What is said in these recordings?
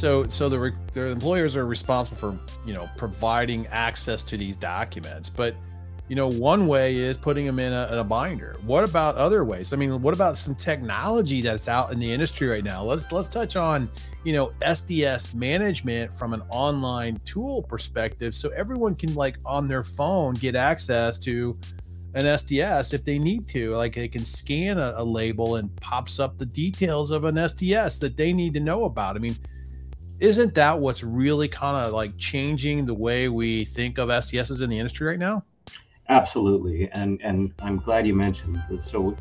so so the, the employers are responsible for you know providing access to these documents, but you know one way is putting them in a, in a binder. What about other ways? I mean, what about some technology that's out in the industry right now? Let's let's touch on you know SDS management from an online tool perspective, so everyone can like on their phone get access to an SDS if they need to. Like they can scan a, a, label and pops up the details of an SDS that they need to know about. I mean, isn't that what's really kind of like changing the way we think of SDSs in the industry right now? Absolutely, and and I'm glad you mentioned. So.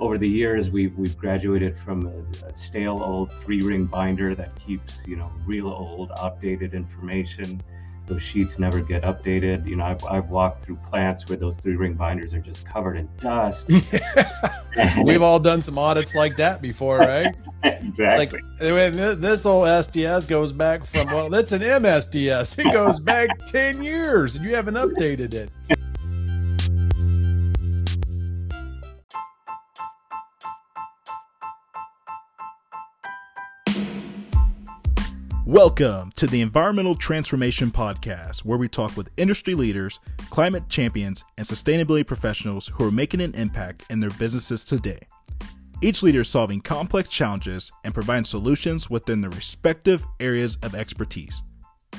Over the years, we've we've graduated from a, a stale old three ring binder that keeps you know real old outdated information those sheets never get updated. You know, I've, I've walked through plants where those three ring binders are just covered in dust. We've all done some audits like that before, right? exactly. It's like, this old SDS goes back from, well, that's an MSDS. It goes back 10 years and you haven't updated it. Welcome to the Environmental Transformation Podcast, where we talk with industry leaders, climate champions, and sustainability professionals who are making an impact in their businesses today. Each leader is solving complex challenges and providing solutions within their respective areas of expertise.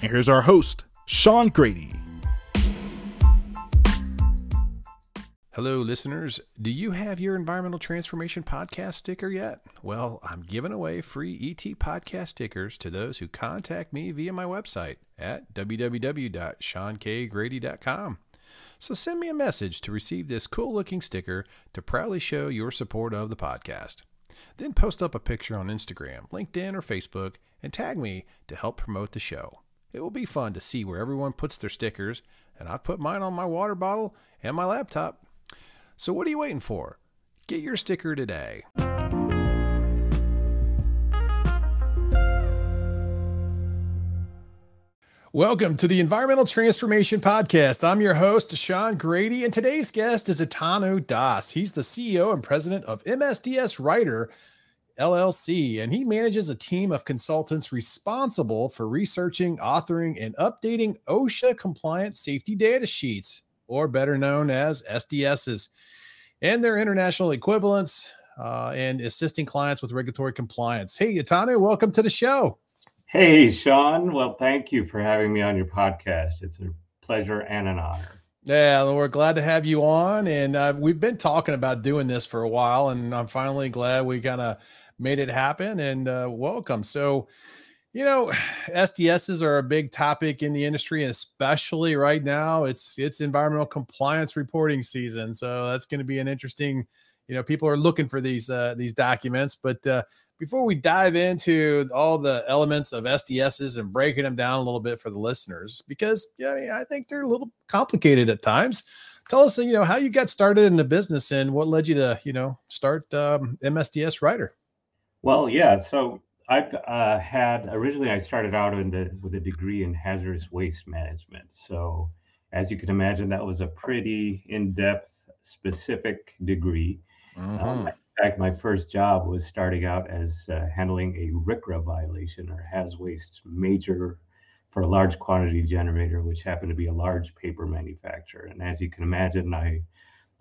And here's our host, Sean Grady. Hello, listeners. Do you have your Environmental Transformation Podcast sticker yet? Well, I'm giving away free ET Podcast stickers to those who contact me via my website at www.seankgrady.com. So send me a message to receive this cool looking sticker to proudly show your support of the podcast. Then post up a picture on Instagram, LinkedIn, or Facebook and tag me to help promote the show. It will be fun to see where everyone puts their stickers, and I've put mine on my water bottle and my laptop. So what are you waiting for? Get your sticker today. Welcome to the Environmental Transformation Podcast. I'm your host, Sean Grady, and today's guest is Atanu Das. He's the CEO and president of MSDS Writer LLC, and he manages a team of consultants responsible for researching, authoring, and updating OSHA compliant safety data sheets or better known as SDSs, and their international equivalents, uh, and assisting clients with regulatory compliance. Hey, Atanu, welcome to the show. Hey, Sean. Well, thank you for having me on your podcast. It's a pleasure and an honor. Yeah, we're glad to have you on. And uh, we've been talking about doing this for a while, and I'm finally glad we kind of made it happen. And uh, welcome. So, you know, SDSs are a big topic in the industry, especially right now. It's it's environmental compliance reporting season, so that's going to be an interesting. You know, people are looking for these uh, these documents. But uh, before we dive into all the elements of SDSs and breaking them down a little bit for the listeners, because yeah, I, mean, I think they're a little complicated at times. Tell us, you know, how you got started in the business and what led you to, you know, start um, MSDS Writer. Well, yeah. So I've uh, had originally I started out in the with a degree in hazardous waste management. So as you can imagine, that was a pretty in-depth, specific degree. Um, mm-hmm. in fact, my first job was starting out as uh, handling a RCRA violation or haz waste major for a large quantity generator, which happened to be a large paper manufacturer. And as you can imagine, I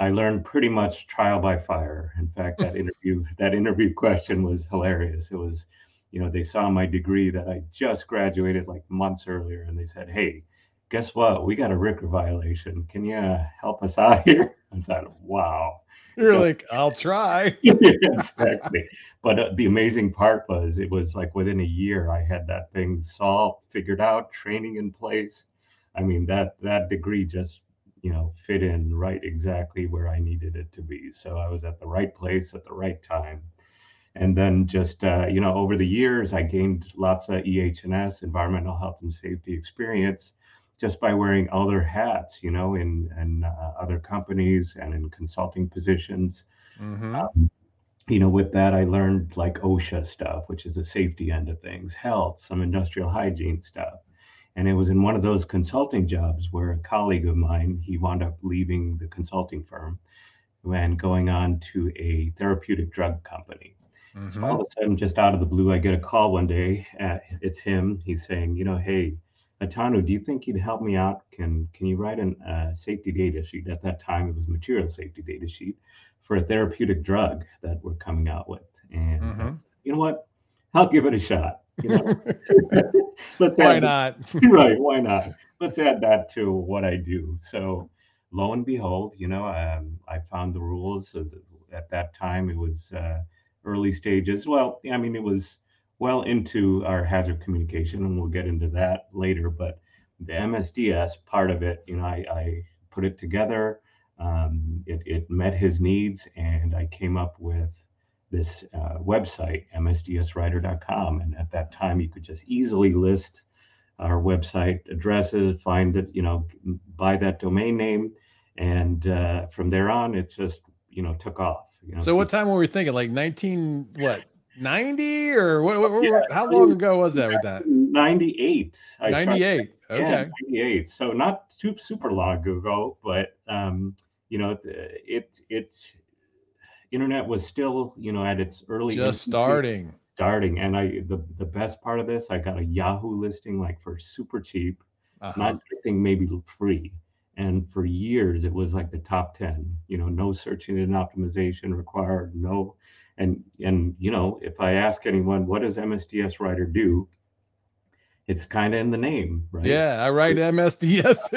I learned pretty much trial by fire. In fact, that interview that interview question was hilarious. It was you know, they saw my degree that I just graduated like months earlier, and they said, "Hey, guess what? We got a RCRA violation. Can you uh, help us out here?" I thought, "Wow." You're like, I'll try. exactly. But uh, the amazing part was, it was like within a year, I had that thing solved, figured out, training in place. I mean, that that degree just you know fit in right exactly where I needed it to be. So I was at the right place at the right time and then just uh, you know over the years i gained lots of ehs environmental health and safety experience just by wearing other hats you know in, in uh, other companies and in consulting positions. Mm-hmm. um, you know with that i learned like osha stuff which is the safety end of things health some industrial hygiene stuff. And it was in one of those consulting jobs where a colleague of mine he wound up leaving the consulting firm and going on to a therapeutic drug company So all of a sudden, just out of the blue, I get a call one day. Uh, it's him. He's saying, you know, hey, Atanu, do you think you'd help me out? Can can you write a uh, safety data sheet? At that time, it was material safety data sheet for a therapeutic drug that we're coming out with. And Mm-hmm. you know what? I'll give it a shot. You know? Let's Why add not? right. Why not? Let's add that to what I do. So, lo and behold, you know, um, I found the rules. The, at that time, it was uh, early stages. Well, I mean, it was well into our hazard communication, and we'll get into that later. But the MSDS part of it, you know, I, I put it together. Um, it, it met his needs, and I came up with this uh, website, msdswriter.com. And at that time, you could just easily list our website addresses, find it, you know, buy that domain name, and uh, from there on, it just you know took off. You know, So what time were we thinking? Like 19 what? 90 or what, what, what- Yeah, how long ago was that with that? 98. I started- 98. Yeah, Okay. 98. So not too super long ago, but um, you know, it it internet was still you know at its early Just infancy. starting. starting and i the, the best part of this i got a yahoo listing like for super cheap Uh-huh. not anything maybe free and for years it was like the top 10 you know no searching and optimization required no and and you know if i ask anyone what does msds writer do it's kind of in the name right Yeah, I write MSDS.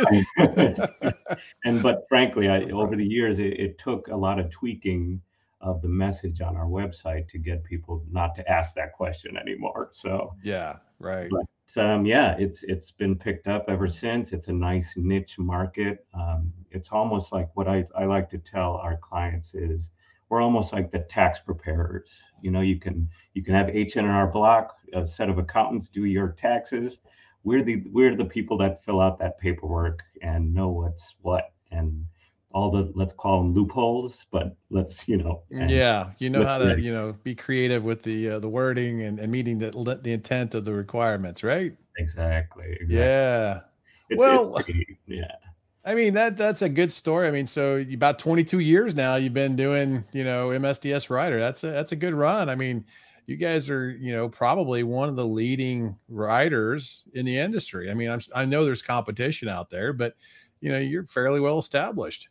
and but frankly i over the years it, it took a lot of tweaking of the message on our website to get people not to ask that question anymore so yeah, right. but um, yeah, it's it's been picked up ever since. It's a nice niche market. Um, it's almost like what I, I like to tell our clients is we're almost like the tax preparers. You know, you can you can have H&R Block, a set of accountants do your taxes. We're the we're the people that fill out that paperwork and know what's what and all the let's call them loopholes, but let's you know. Yeah, you know how to, you know, be creative with the uh, the wording and, and meeting the the intent of the requirements, right? exactly. exactly. Yeah. It's, Well- it's yeah. I mean that that's a good story. I mean, so about 22 years now you've been doing, you know, MSDS writer. That's a that's a good run. I mean, you guys are, you know, probably one of the leading writers in the industry. I mean, I'm I know there's competition out there, but you know, you're fairly well established.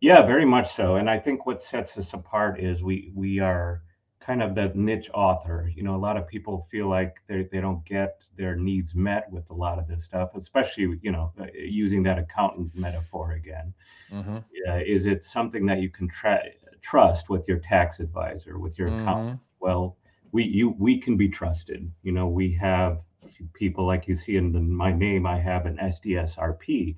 Yeah, very much so. And I think what sets us apart is we we are kind of the niche author. You know, a lot of people feel like they they don't get their needs met with a lot of this stuff, especially you know uh, using that accountant metaphor again. Mm-hmm. Uh, is it something that you can tra- trust with your tax advisor, with your accountant? Well, we you we can be trusted. You know, we have people like you see in the, my name. I have an SDSRP,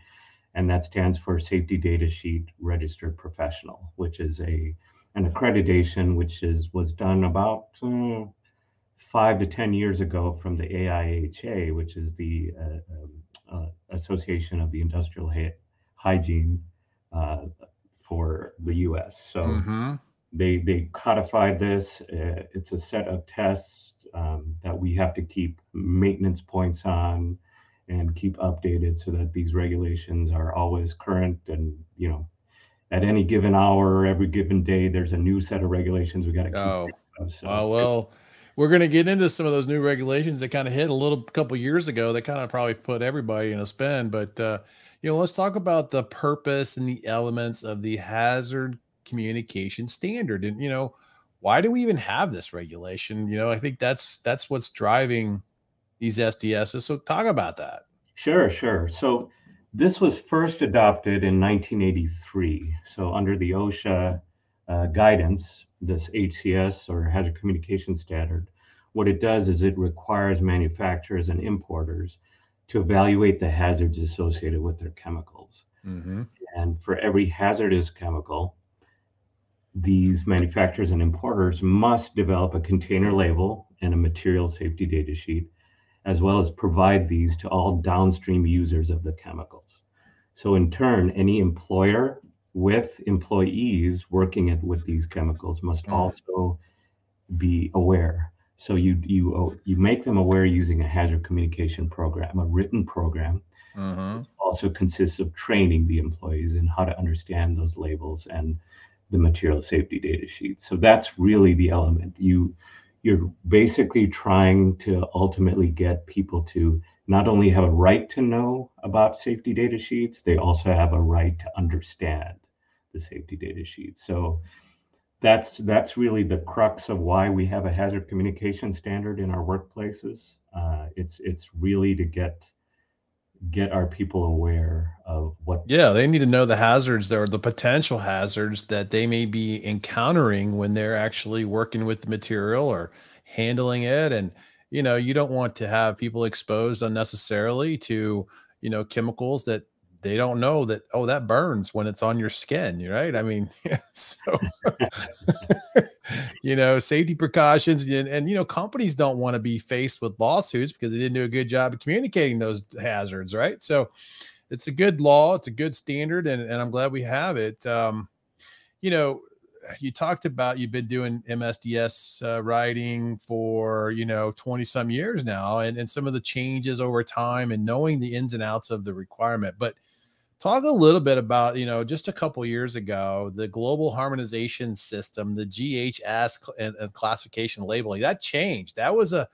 and that stands for Safety Data Sheet Registered Professional, which is a an accreditation which is was done about uh, five to ten years ago from the AIHA, which is the uh, um, uh, Association of the Industrial Hy- Hygiene uh, for the U.S. So Mm-hmm. they they codified this. Uh, it's a set of tests um, that we have to keep maintenance points on and keep updated so that these regulations are always current and you know at any given hour every given day there's a new set of regulations we got to keep Oh, of. so Uh, well, we're going to get into some of those new regulations that kind of hit a little couple years ago. That kind of probably put everybody in a spin. But uh, you know, let's talk about the purpose and the elements of the hazard communication standard. And you know, why do we even have this regulation? You know, I think that's that's what's driving these SDSs. So talk about that. Sure, sure. So this was first adopted in 1983. So under the OSHA uh, guidance, this HCS or Hazard Communication Standard, what it does is it requires manufacturers and importers to evaluate the hazards associated with their chemicals. Mm-hmm. And for every hazardous chemical, these manufacturers and importers must develop a container label and a material safety data sheet, as well as provide these to all downstream users of the chemicals. So, in turn, any employer with employees working at, with these chemicals must Mm. also be aware. So you you you make them aware using a hazard communication program, a written program Mm-hmm. also consists of training the employees in how to understand those labels and the material safety data sheets. So that's really the element. You you're basically trying to ultimately get people to not only have a right to know about safety data sheets, they also have a right to understand the safety data sheets. So that's that's really the crux of why we have a hazard communication standard in our workplaces. Uh, it's it's really to get get our people aware of what yeah they need to know the hazards or the potential hazards that they may be encountering when they're actually working with the material or handling it. And you know you don't want to have people exposed unnecessarily to you know chemicals that they don't know that oh that burns when it's on your skin right? I mean so you know safety precautions and, and you know companies don't want to be faced with lawsuits because they didn't do a good job of communicating those hazards right? So it's a good law it's a good standard and, and i'm glad we have it um, you know you talked about you've been doing MSDS uh, writing for you know 20 some years now and, and some of the changes over time and knowing the ins and outs of the requirement but talk a little bit about you know just a couple years ago the global harmonization system the ghs and, and classification labeling that changed that was a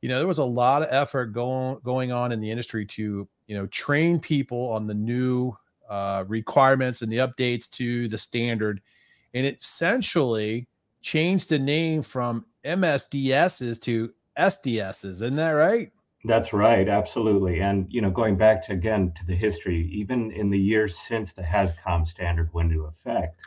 you know there was a lot of effort going going on in the industry to you know train people on the new uh, requirements and the updates to the standard and it essentially changed the name from MSDSs to SDSs. Isn't that right? That's right, absolutely. And you know, going back to again to the history, even in the years since the HAZCOM standard went into effect,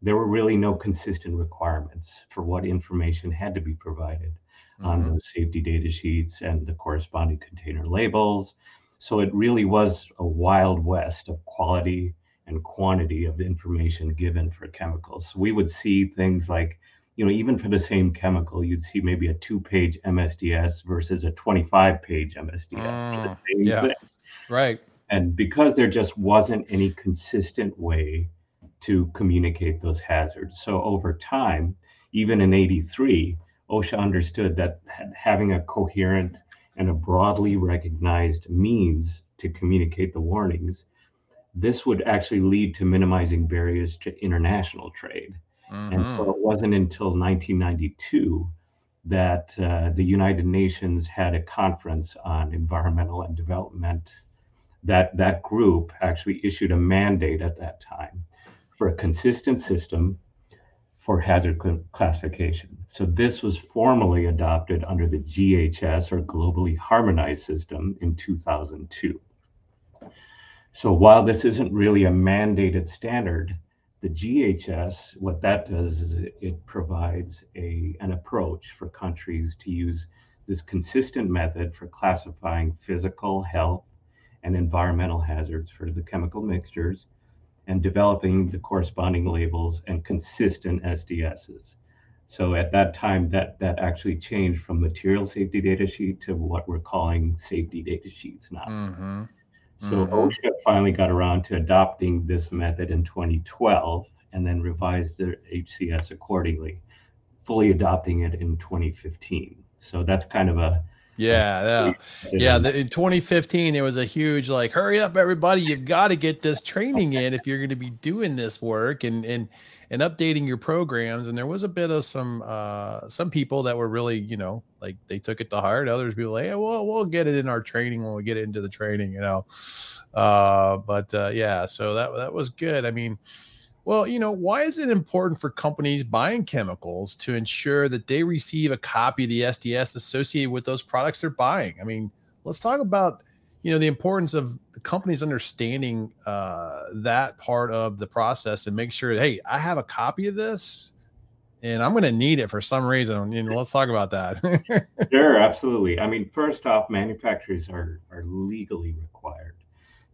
there were really no consistent requirements for what information had to be provided mm-hmm. on those safety data sheets and the corresponding container labels. So it really was a wild west of quality and quantity of the information given for chemicals. So we would see things like, you know, even for the same chemical, you'd see maybe a two-page MSDS versus a 25-page MSDS. Mm, yeah, thing. right. And because there just wasn't any consistent way to communicate those hazards, so over time, even in '83, OSHA understood that having a coherent and a broadly recognized means to communicate the warnings this would actually lead to minimizing barriers to international trade. Mm-hmm. And so mm-hmm. it wasn't until 1992 that uh, the United Nations had a conference on environmental and development. That that group actually issued a mandate at that time for a consistent system for hazard cl- classification. So this was formally adopted under the GHS or Globally Harmonized System in 2002. So while this isn't really a mandated standard, the GHS, what that does is it provides a, an approach for countries to use this consistent method for classifying physical, health, and environmental hazards for the chemical mixtures and developing the corresponding labels and consistent SDSs. So at that time, that, that actually changed from material safety data sheet to what we're calling safety data sheets now. Mm-hmm. So mm-hmm. OSHA finally got around to adopting this method in 2012 and then revised their HCS accordingly, fully adopting it in 2015. So that's kind of a yeah, yeah, yeah. The, in 2015, it was a huge like, hurry up, everybody! You've got to get this training in if you're going to be doing this work and and and updating your programs. And there was a bit of some uh some people that were really, you know, like they took it to heart. Others people like, hey, well, we'll get it in our training when we get into the training, you know. Uh, but uh, yeah, so that that was good. I mean well, you know, why is it important for companies buying chemicals to ensure that they receive a copy of the SDS associated with those products they're buying? I mean, let's talk about, you know, the importance of the companies understanding uh, that part of the process and make sure, hey, I have a copy of this and I'm going to need it for some reason. You know, let's talk about that. sure, absolutely. I mean, first off, manufacturers are are legally required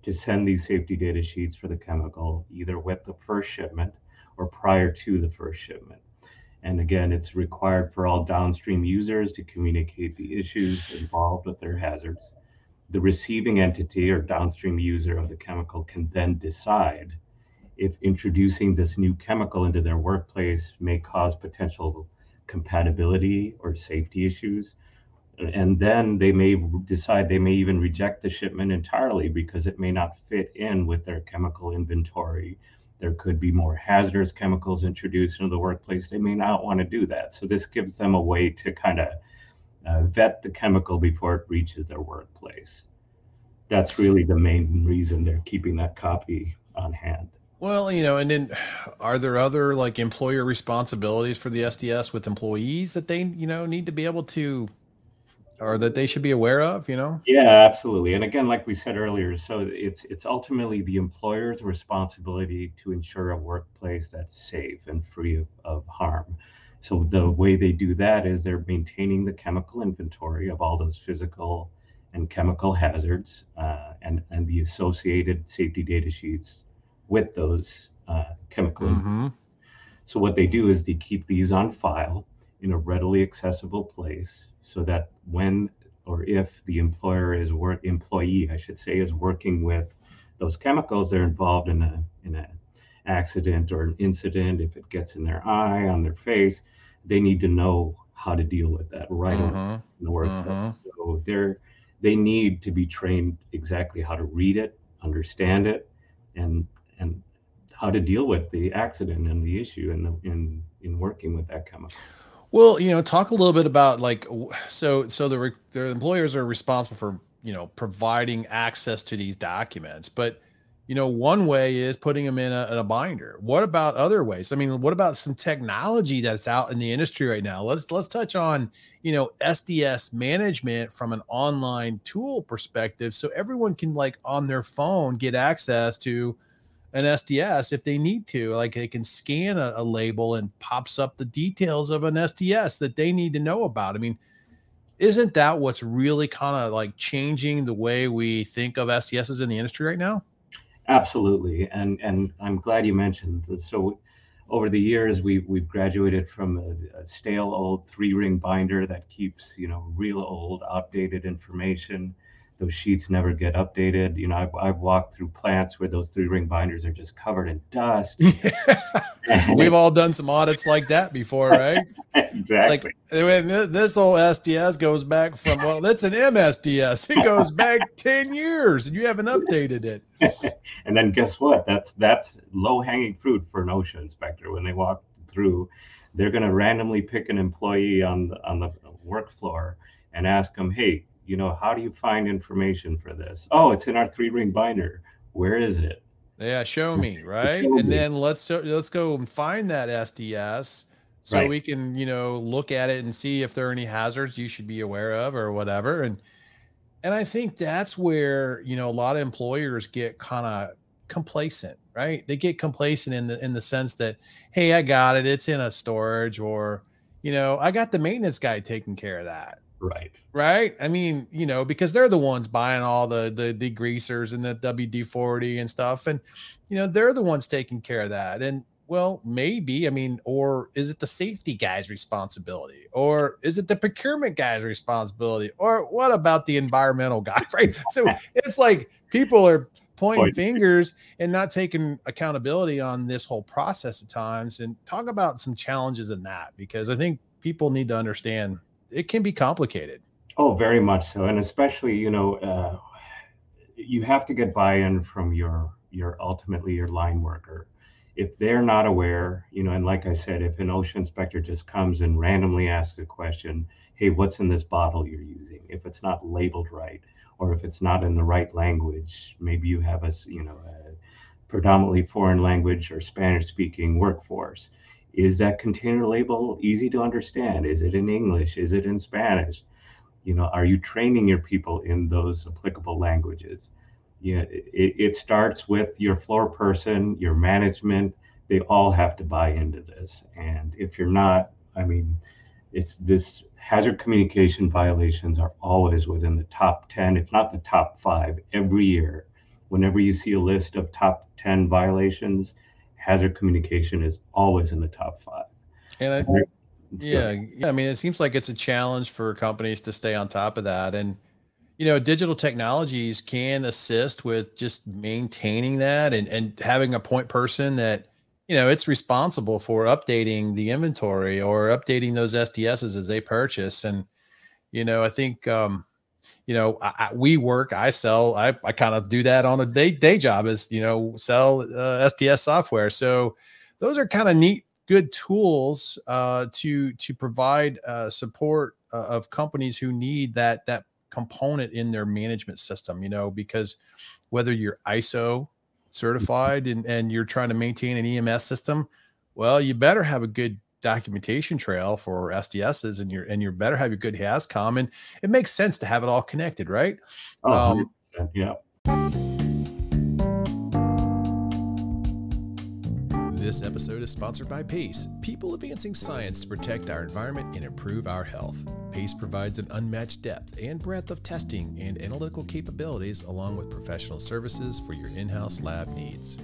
to send these safety data sheets for the chemical either with the first shipment or prior to the first shipment. And again, it's required for all downstream users to communicate the issues involved with their hazards. The receiving entity or downstream user of the chemical can then decide if introducing this new chemical into their workplace may cause potential compatibility or safety issues and then they may decide they may even reject the shipment entirely because it may not fit in with their chemical inventory there could be more hazardous chemicals introduced into the workplace. They may not want to do that. So this gives them a way to kind of uh, vet the chemical before it reaches their workplace. That's really the main reason they're keeping that copy on hand. Well, you know, and then are there other like employer responsibilities for the SDS with employees that they, you know, need to be able to or that they should be aware of, you know? Yeah, absolutely. And again, like we said earlier, so it's it's ultimately the employer's responsibility to ensure a workplace that's safe and free of, of harm. So the way they do that is they're maintaining the chemical inventory of all those physical and chemical hazards uh, and and the associated safety data sheets with those uh, chemical. Mm-hmm. So what they do is they keep these on file in a readily accessible place so that when or if the employer is work employee, I should say, is working with those chemicals, they're involved in a in an accident or an incident. If it gets in their eye, on their face, they need to know how to deal with that right uh-huh. in the workplace. Uh-huh. So they're they need to be trained exactly how to read it, understand it, and and how to deal with the accident and the issue in the, in in working with that chemical. Well, you know, talk a little bit about like so so the the employers are responsible for you know providing access to these documents, but you know one way is putting them in a, in a binder. What about other ways? I mean, what about some technology that's out in the industry right now? Let's let's touch on you know SDS management from an online tool perspective, so everyone can like on their phone get access to an SDS if they need to. Like they can scan a, a, label and pops up the details of an SDS that they need to know about. I mean, isn't that what's really kind of like changing the way we think of SDSs in the industry right now? Absolutely, and and I'm glad you mentioned. That. So, over the years, we've we've graduated from a, a stale old three ring binder that keeps you know real old, outdated information those sheets never get updated. You know, I've, I've walked through plants where those three ring binders are just covered in dust. We've all done some audits like that before, right? exactly. It's like this whole SDS goes back from well, that's an MSDS. It goes back ten years, and you haven't updated it. and then guess what? That's that's low hanging fruit for an OSHA inspector when they walk through. They're going to randomly pick an employee on the on the work floor and ask them, "Hey, you know, how do you find information for this? Oh, it's in our three ring binder. Where is it? Yeah, show me, right? Show and me. then let's let's go and find that SDS so right. we can, you know, look at it and see if there are any hazards you should be aware of or whatever. And and I think that's where, you know, a lot of employers get kind of complacent, right? They get complacent in the in the sense that, hey, I got it, it's in a storage, or you know, I got the maintenance guy taking care of that Right. Right. I mean, you know, because they're the ones buying all the the degreasers and the WD 40 and stuff. And, you know, they're the ones taking care of that. And well, maybe, I mean, or is it the safety guy's responsibility? Or is it the procurement guy's responsibility? Or what about the environmental guy? Right. So it's like people are pointing Point. fingers and not taking accountability on this whole process at times and talk about some challenges in that because I think people need to understand it can be complicated. Oh, very much so, and especially you know, uh, you have to get buy-in from your your ultimately your line worker. If they're not aware, you know, and like I said, if an OSHA inspector just comes and randomly asks a question, hey, what's in this bottle you're using? If it's not labeled right, or if it's not in the right language, maybe you have a you know a predominantly foreign language or Spanish speaking workforce is that container label easy to understand? Is it in English? Is it in Spanish? You know, are you training your people in those applicable languages? Yeah, it, it starts with your floor person, your management. They all have to buy into this. And if you're not, I mean, it's this hazard communication violations are always within the top 10, if not the top five, every year. Whenever you see a list of top 10 violations, hazard communication is always in the top five. And I, yeah, yeah, I mean, it seems like it's a challenge for companies to stay on top of that. And, you know, digital technologies can assist with just maintaining that and, and having a point person that, you know, it's responsible for updating the inventory or updating those SDSs as they purchase. And, you know, I think, um, you know, I, I, we work, I sell, I, I kind of do that on a day day job is, you know, sell uh, SDS software. So those are kind of neat, good tools uh, to to provide uh, support uh, of companies who need that that component in their management system. You know, because whether you're ISO certified and, and you're trying to maintain an EMS system, well, you better have a good documentation trail for SDSs and you're and you better have your good HAZCOM and it makes sense to have it all connected, right? Oh, um, yeah. This episode is sponsored by PACE, people advancing science to protect our environment and improve our health. PACE provides an unmatched depth and breadth of testing and analytical capabilities, along with professional services for your in house lab needs.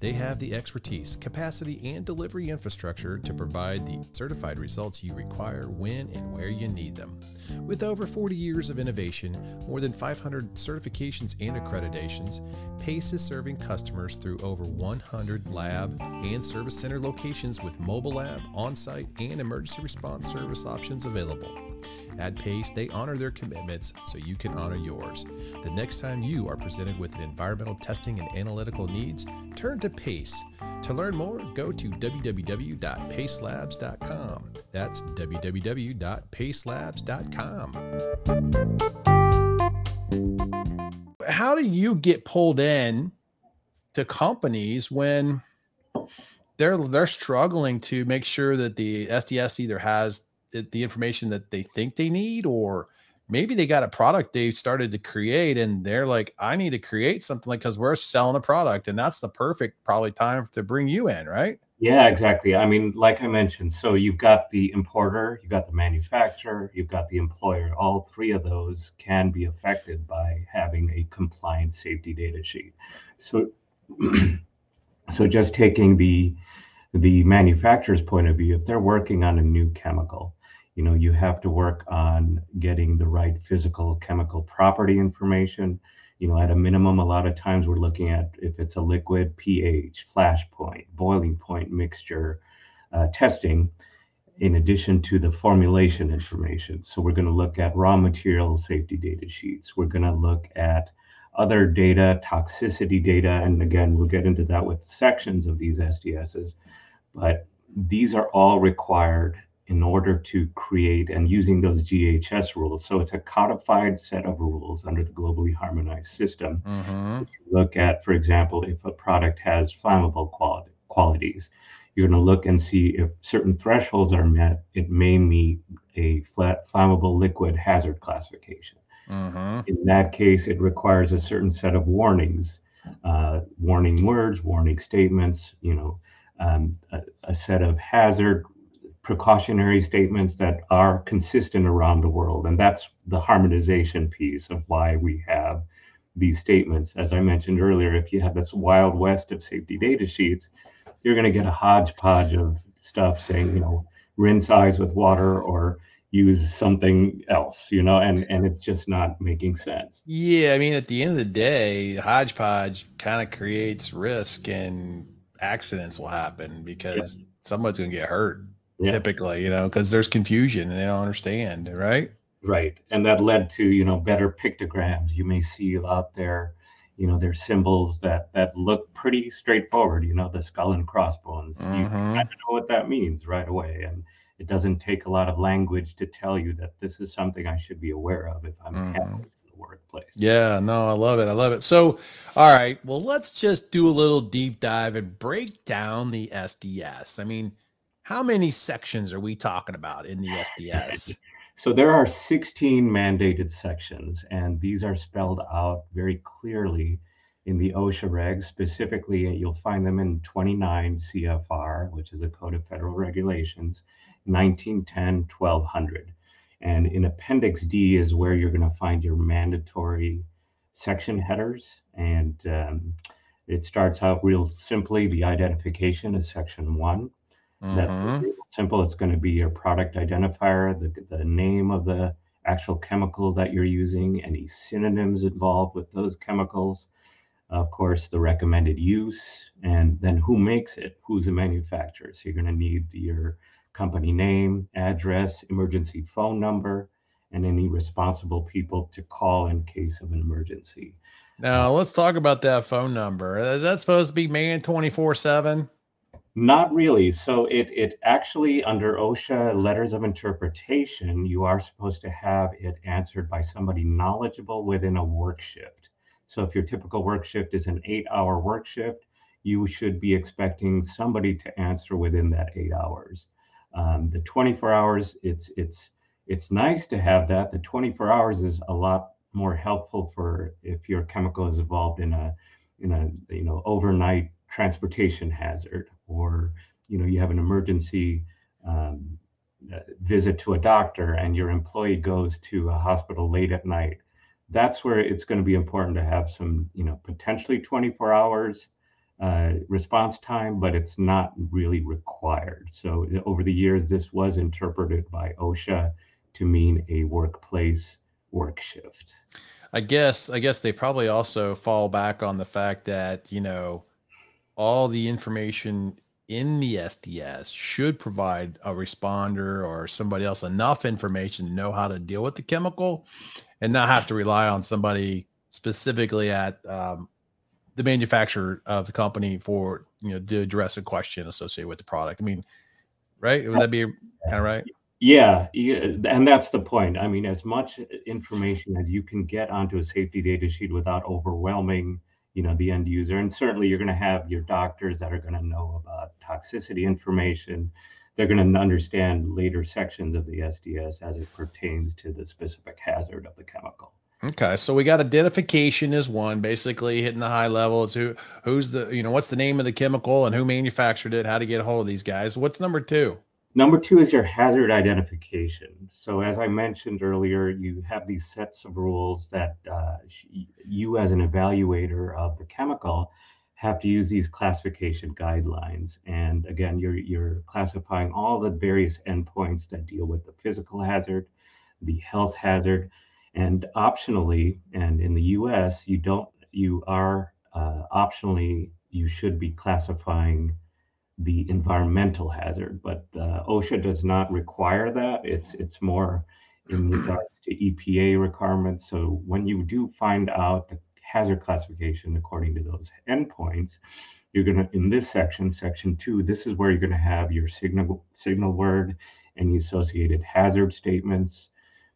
They have the expertise, capacity, and delivery infrastructure to provide the certified results you require when and where you need them. With over 40 years of innovation, more than 500 certifications and accreditations, PACE is serving customers through over 100 lab and service center locations with mobile lab, on site, and emergency response service options available. At PACE, they honor their commitments so you can honor yours. The next time you are presented with an environmental testing and analytical needs, turn to PACE. To learn more, go to www.pacelabs.com. That's www.pacelabs.com. How do you get pulled in to companies when they're they're struggling to make sure that the SDS either has the information that they think they need or maybe they got a product they started to create and they're like i need to create something like because we're selling a product and that's the perfect probably time to bring you in right? Yeah exactly. I mean like i mentioned so you've got the importer you've got the manufacturer you've got the employer. All three of those can be affected by having a compliant safety data sheet. So so just taking the the manufacturer's point of view if they're working on a new chemical you know you have to work on getting the right physical chemical property information. You know at a minimum a lot of times we're looking at if it's a liquid ph flash point boiling point mixture uh, testing in addition to the formulation information. So we're going to look at raw material safety data sheets. We're going to look at other data toxicity data and again we'll get into that with sections of these sdss but these are all required in order to create and using those GHS rules. So it's a codified set of rules under the globally harmonized system. Mm-hmm. look at, for example, if a product has flammable quality, qualities, you're going to look and see if certain thresholds are met, it may meet a flat, flammable liquid hazard classification. Mm-hmm. In that case, it requires a certain set of warnings, uh, warning words, warning statements, you know, um, a, a set of hazard precautionary statements that are consistent around the world. And that's the harmonization piece of why we have these statements. As I mentioned earlier, if you have this wild west of safety data sheets, you're going to get a hodgepodge of stuff saying, you know, rinse eyes with water or use something else, you know, and and it's just not making sense. Yeah, I mean, at the end of the day, hodgepodge kind of creates risk and accidents will happen because yeah. someone's going to get hurt yeah. typically, you know, because there's confusion and they don't understand, right? Right. And that led to, you know, better pictograms. You may see out there, you know, there's symbols that that look pretty straightforward, you know, the skull and crossbones. Mm-hmm. You kind of know what that means right away. And it doesn't take a lot of language to tell you that this is something I should be aware of if I'm mm-hmm. workplace. Yeah, no, I love it. I love it. So, all right, well, let's just do a little deep dive and break down the SDS. I mean, how many sections are we talking about in the SDS? so there are 16 mandated sections, and these are spelled out very clearly in the OSHA regs. Specifically, you'll find them in 29 CFR, which is the Code of Federal Regulations, 1910 1200. And in Appendix D is where you're going to find your mandatory section headers. And um, it starts out real simply the identification is section one. That's mm-hmm. simple. It's going to be your product identifier, the, the name of the actual chemical that you're using, any synonyms involved with those chemicals, of course, the recommended use, and then who makes it, who's the manufacturer. So you're going to need your company name, address, emergency phone number, and any responsible people to call in case of an emergency. Now, let's talk about that phone number. Is that supposed to be man 24 7? Not really. So it it actually under OSHA letters of interpretation, you are supposed to have it answered by somebody knowledgeable within a work shift. So if your typical work shift is an eight hour work shift, you should be expecting somebody to answer within that eight hours. Um, the 24 hours, it's it's it's nice to have that. The 24 hours is a lot more helpful for if your chemical is involved in a in a you know overnight transportation hazard or you know you have an emergency um, visit to a doctor and your employee goes to a hospital late at night that's where it's going to be important to have some you know potentially 24 hours uh, response time but it's not really required. So over the years this was interpreted by osha to mean a workplace work shift. I guess i guess they probably also fall back on the fact that you know all the information in the SDS should provide a responder or somebody else enough information to know how to deal with the chemical and not have to rely on somebody specifically at um, the manufacturer of the company for you know to address a question associated with the product. I mean, right? Would that be kind of right? Yeah, yeah, and that's the point. I mean, as much information as you can get onto a safety data sheet without overwhelming you know the end user. And certainly you're going to have your doctors that are going to know about toxicity information. They're going to understand later sections of the sds as it pertains to the specific hazard of the chemical. Okay so we got identification is one basically hitting the high level. Who who's the you know what's the name of the chemical and who manufactured it? How to get a hold of these guys? What's number two Number two is your hazard identification. So, as I mentioned earlier, you have these sets of rules that uh, you, as an evaluator of the chemical, have to use these classification guidelines. And again, you're, you're classifying all the various endpoints that deal with the physical hazard, the health hazard, and optionally, and in the US, you don't, you are uh, optionally, you should be classifying the environmental hazard, but uh, OSHA does not require that. It's it's more in regards to EPA requirements. So when you do find out the hazard classification according to those endpoints, you're to in this section, section two, this is where you're to have your signal signal word and the associated hazard statements,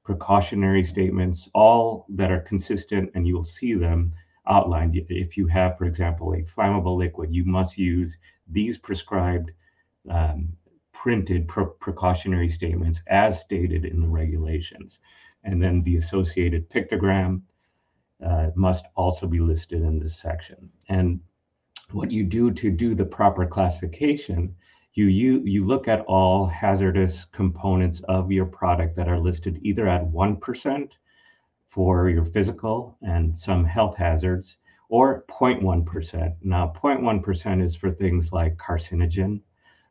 precautionary statements, all that are consistent, and you will see them outlined. If you have, for example, a flammable liquid, you must use these prescribed um, printed precautionary statements as stated in the regulations. And then the associated pictogram uh, must also be listed in this section. And what you do to do the proper classification, you, you, you look at all hazardous components of your product that are listed either at 1% for your physical and some health hazards, or 0.1%. Now, 0.1% is for things like carcinogen,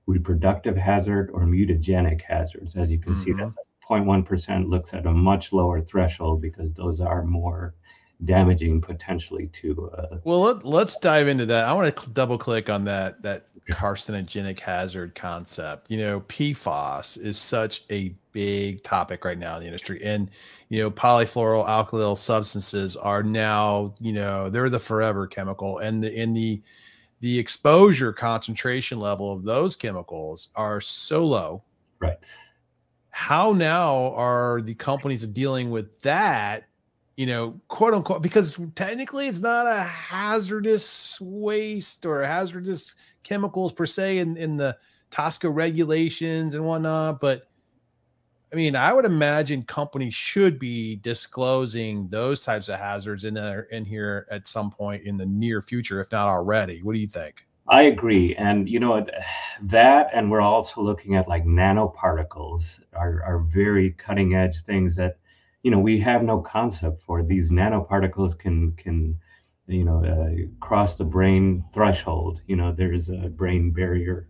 reproductive hazard, or mutagenic hazards. As you can mm-hmm. see, that 0.1% looks at a much lower threshold because those are more damaging potentially to uh, well let, let's dive into that i want to double click on that that carcinogenic hazard concept you know pfas is such a big topic right now in the industry. And, you know, polyfluoroalkyl substances are now, you know, they're the forever chemical. And the, in the, the exposure concentration level of those chemicals are so low. Right. How now are the companies dealing with that? You know, quote unquote, because technically it's not a hazardous waste or a hazardous chemicals per se in, in the TSCA regulations and whatnot, but I mean, I would imagine companies should be disclosing those types of hazards in there in here at some point in the near future, if not already. What do you think? I agree, and you know that, and we're also looking at like nanoparticles are are very cutting edge things that you know we have no concept for. These nanoparticles can can you know uh, cross the brain threshold. You know, there's a brain barrier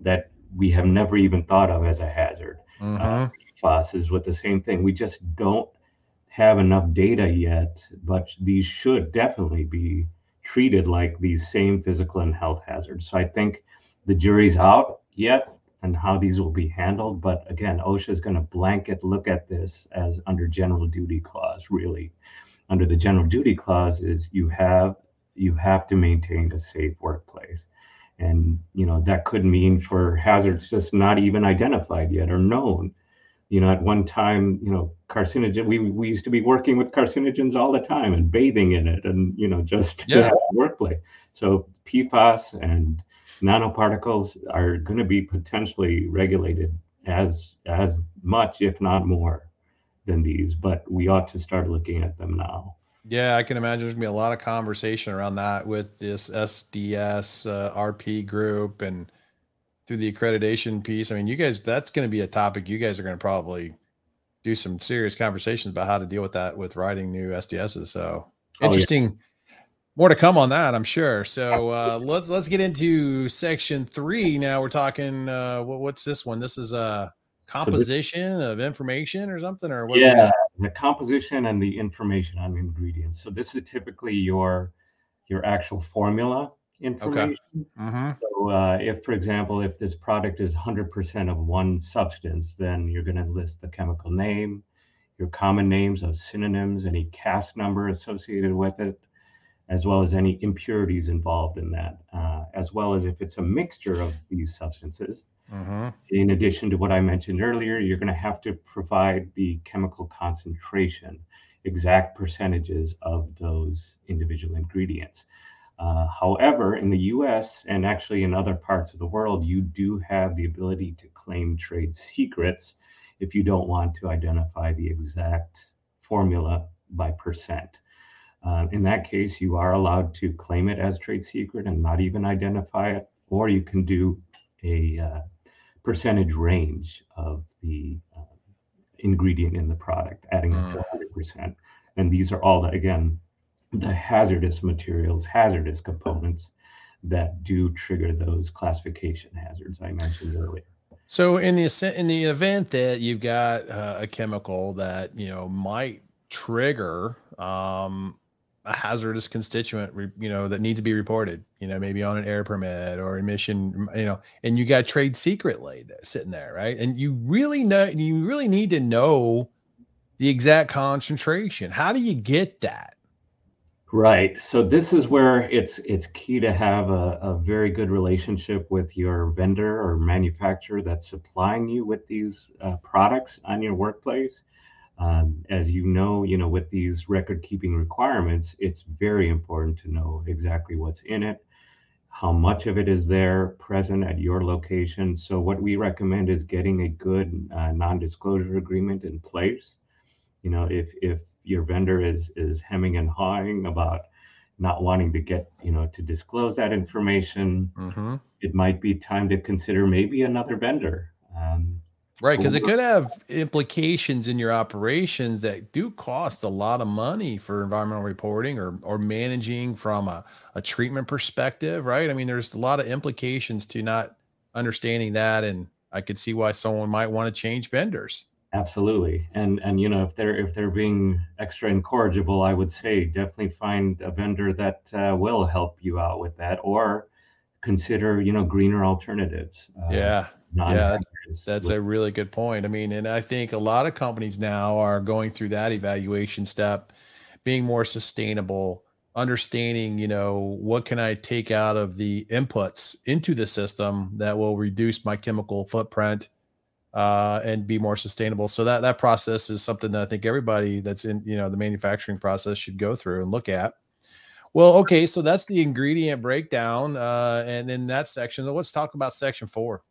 that we have never even thought of as a hazard. Mm-hmm. Uh, classes with the same thing. We just don't have enough data yet, but these should definitely be treated like these same physical and health hazards. So I think the jury's out yet. and how these will be handled. But again, OSHA is going to blanket look at this as under general duty clause, really. Under the general duty clause is you have you have to maintain a safe workplace. And you know, that could mean for hazards just not even identified yet or known. You know, at one time, you know, carcinogen we, we used to be working with carcinogens all the time and bathing in it and you know just Yeah. workplace. So PFAS and nanoparticles are going to be potentially regulated as as much, if not more, than these. But we ought to start looking at them now. Yeah, I can imagine there's gonna be a lot of conversation around that with this SDS uh, RP group and through the accreditation piece. I mean, you guys, that's gonna be a topic you guys are gonna probably do some serious conversations about how to deal with that with writing new SDSs. So Oh, yeah. interesting. More to come on that, I'm sure. So uh, let's let's get into section three now. We're talking. Uh, what, what's this one? This is a composition of information or something, or what? yeah, the composition and the information on ingredients. So this is typically your your actual formula information. Mhm. So uh, if, for example, if this product is 100% of one substance, then you're going to list the chemical name, your common names of synonyms, any CAS number associated with it, as well as any impurities involved in that, uh, as well as if it's a mixture of these substances. Mhm. In addition to what I mentioned earlier, you're going to have to provide the chemical concentration, exact percentages of those individual ingredients. Uh, however, in the US and actually in other parts of the world, you do have the ability to claim trade secrets if you don't want to identify the exact formula by percent. Uh, in that case, you are allowed to claim it as trade secret and not even identify it, or you can do a uh, percentage range of the uh, ingredient in the product, adding it to 100%. And these are all, the, again, the hazardous materials, hazardous components that do trigger those classification hazards I mentioned earlier. So in the in the event that you've got uh, a chemical that you know might trigger um, a hazardous constituent, you know that needs to be reported, you know maybe on an air permit or emission, you know, and you got trade secret laid there, sitting there, right? And you really know you really need to know the exact concentration. How do you get that? Right. So this is where it's it's key to have a, a very good relationship with your vendor or manufacturer that's supplying you with these uh, products on your workplace. Um, as you know, you know with these record keeping requirements, it's very important to know exactly what's in it, how much of it is there present at your location. So what we recommend is getting a good uh, non-disclosure agreement in place you know if if your vendor is is hemming and hawing about not wanting to get you know to disclose that information Mm-hmm. it might be time to consider maybe another vendor um, Right, because it could have implications in your operations that do cost a lot of money for environmental reporting or or managing from a, a treatment perspective, right? I mean, there's a lot of implications to not understanding that, and I could see why someone might want to change vendors. absolutely and and you know if they're if they're being extra incorrigible i would say definitely find a vendor that uh, will help you out with that or consider you know greener alternatives uh, yeah, non-hazardous that's a really good point. I mean, and I think a lot of companies now are going through that evaluation step, being more sustainable, understanding, you know, what can I take out of the inputs into the system that will reduce my chemical footprint uh, and be more sustainable. So that that process is something that I think everybody that's in, you know, the manufacturing process should go through and look at. Well, okay, so that's the ingredient breakdown, uh, and in that section, let's talk about section four.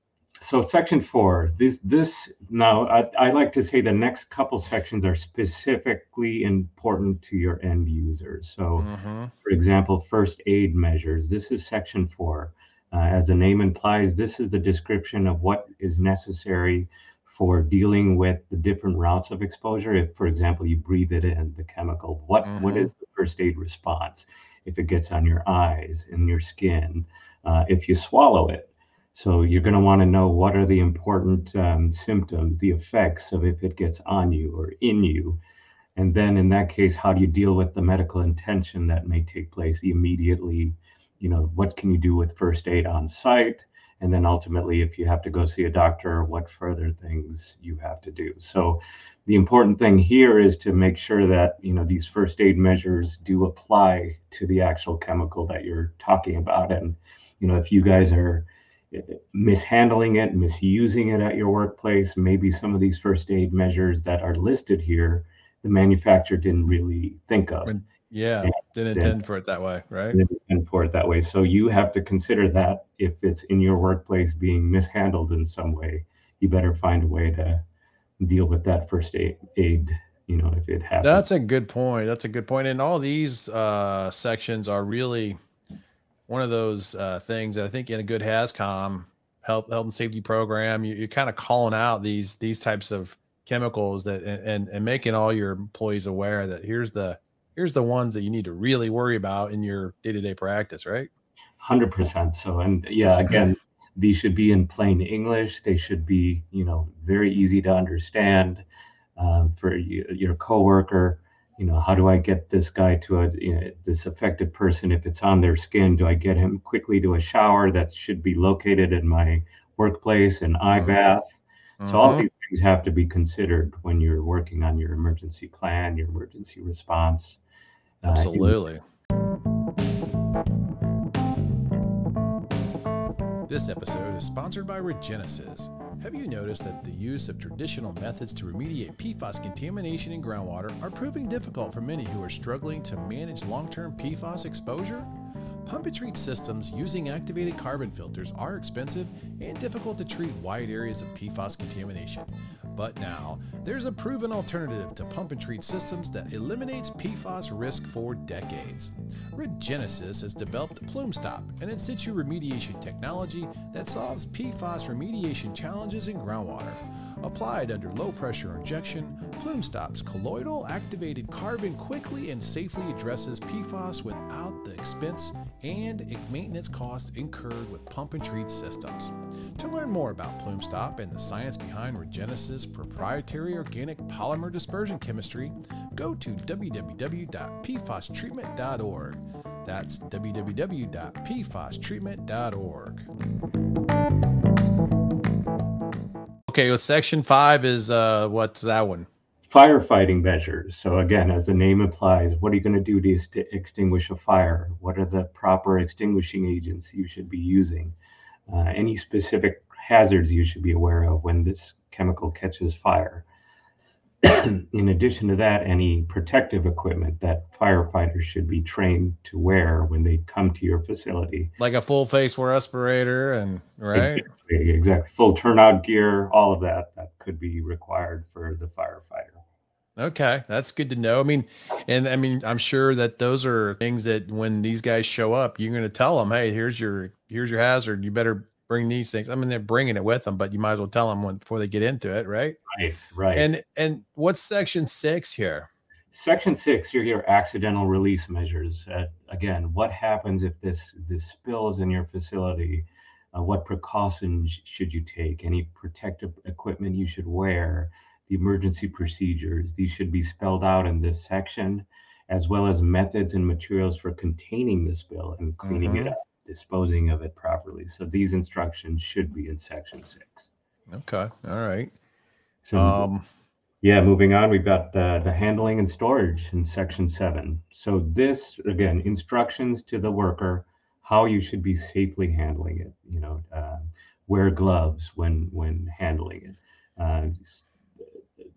So section four, this this now I, I like to say the next couple sections are specifically important to your end users. So Mhm. for example, first aid measures. This is section four. Uh, as the name implies, this is the description of what is necessary for dealing with the different routes of exposure. If, for example, you breathe it in, the chemical, what, what Mhm. is the first aid response? If it gets on your eyes, in your skin, uh, if you swallow it. So you're going to want to know what are the important um, symptoms, the effects of if it gets on you or in you. And then in that case, how do you deal with the medical intention that may take place immediately? You know, what can you do with first aid on site? and then ultimately if you have to go see a doctor what further things you have to do so the important thing here is to make sure that you know these first aid measures do apply to the actual chemical that you're talking about and you know if you guys are mishandling it misusing it at your workplace maybe some of these first aid measures that are listed here the manufacturer didn't really think of yeah, didn't intend for it that way, right? Didn't intend for it that way. So you have to consider that if it's in your workplace being mishandled in some way, you better find a way to deal with that first aid, aid you know, if it happens. That's a good point. That's a good point. And all these uh, sections are really one of those uh, things that I think in a good HazCom health health and safety program, you, are kind of calling out these these types of chemicals that and and making all your employees aware that here's the here's the ones that you need to really worry about in your day-to-day practice right? 100% so and yeah again these should be in plain english. They should be you know very easy to understand um, for you, your coworker you know how do i get this guy to a you know, this affected person if it's on their skin do i get him quickly to a shower that should be located in my workplace an eye mm-hmm. bath so all mm-hmm. these things have to be considered when you're working on your emergency plan your emergency response uh, Absolutely. This episode is sponsored by Regenesis. Have you noticed that the use of traditional methods to remediate PFAS contamination in groundwater are proving difficult for many who are struggling to manage long term PFAS exposure? Pump and treat systems using activated carbon filters are expensive and difficult to treat wide areas of PFAS contamination. But now, there's a proven alternative to pump and treat systems that eliminates PFAS risk for decades. Regenesis has developed PlumeStop, an in situ remediation technology that solves PFAS remediation challenges in groundwater. Applied under low pressure injection, PlumeStop's colloidal activated carbon quickly and safely addresses PFAS without the expense and maintenance costs incurred with pump and treat systems. To learn more about PlumeStop and the science behind Regenesis proprietary organic polymer dispersion chemistry, go to www.pfastreatment.org. That's www.pfastreatment.org. Okay, well, section five is uh, what's that one? Firefighting measures. So again, as the name implies, what are you going to do to ext- extinguish a fire? What are the proper extinguishing agents you should be using? Uh, any specific hazards you should be aware of when this chemical catches fire. in addition to that, any protective equipment that firefighters should be trained to wear when they come to your facility. Like a full face respirator and right? Exactly, exactly. Full turnout gear, all of that that could be required for the firefighter. Okay, that's good to know. I mean, and I mean, I'm sure that those are things that when these guys show up, you're going to tell them, "Hey, here's your here's your hazard. You better bring these things. I mean, they're bringing it with them, but you might as well tell them when, before they get into it, right? Right, right. And and what's section six here? Section six, your your accidental release measures. Uh, again, what happens if this this spills in your facility? Uh, what precautions should you take? Any protective equipment you should wear? The emergency procedures. These should be spelled out in this section, as well as methods and materials for containing the spill and cleaning mm-hmm. it up disposing of it properly. So these instructions should be in section six. Okay. All right. So um, yeah, moving on, we've got the, the handling and storage in section seven. So this again, instructions to the worker how you should be safely handling it. You know, uh, wear gloves when when handling it. Uh,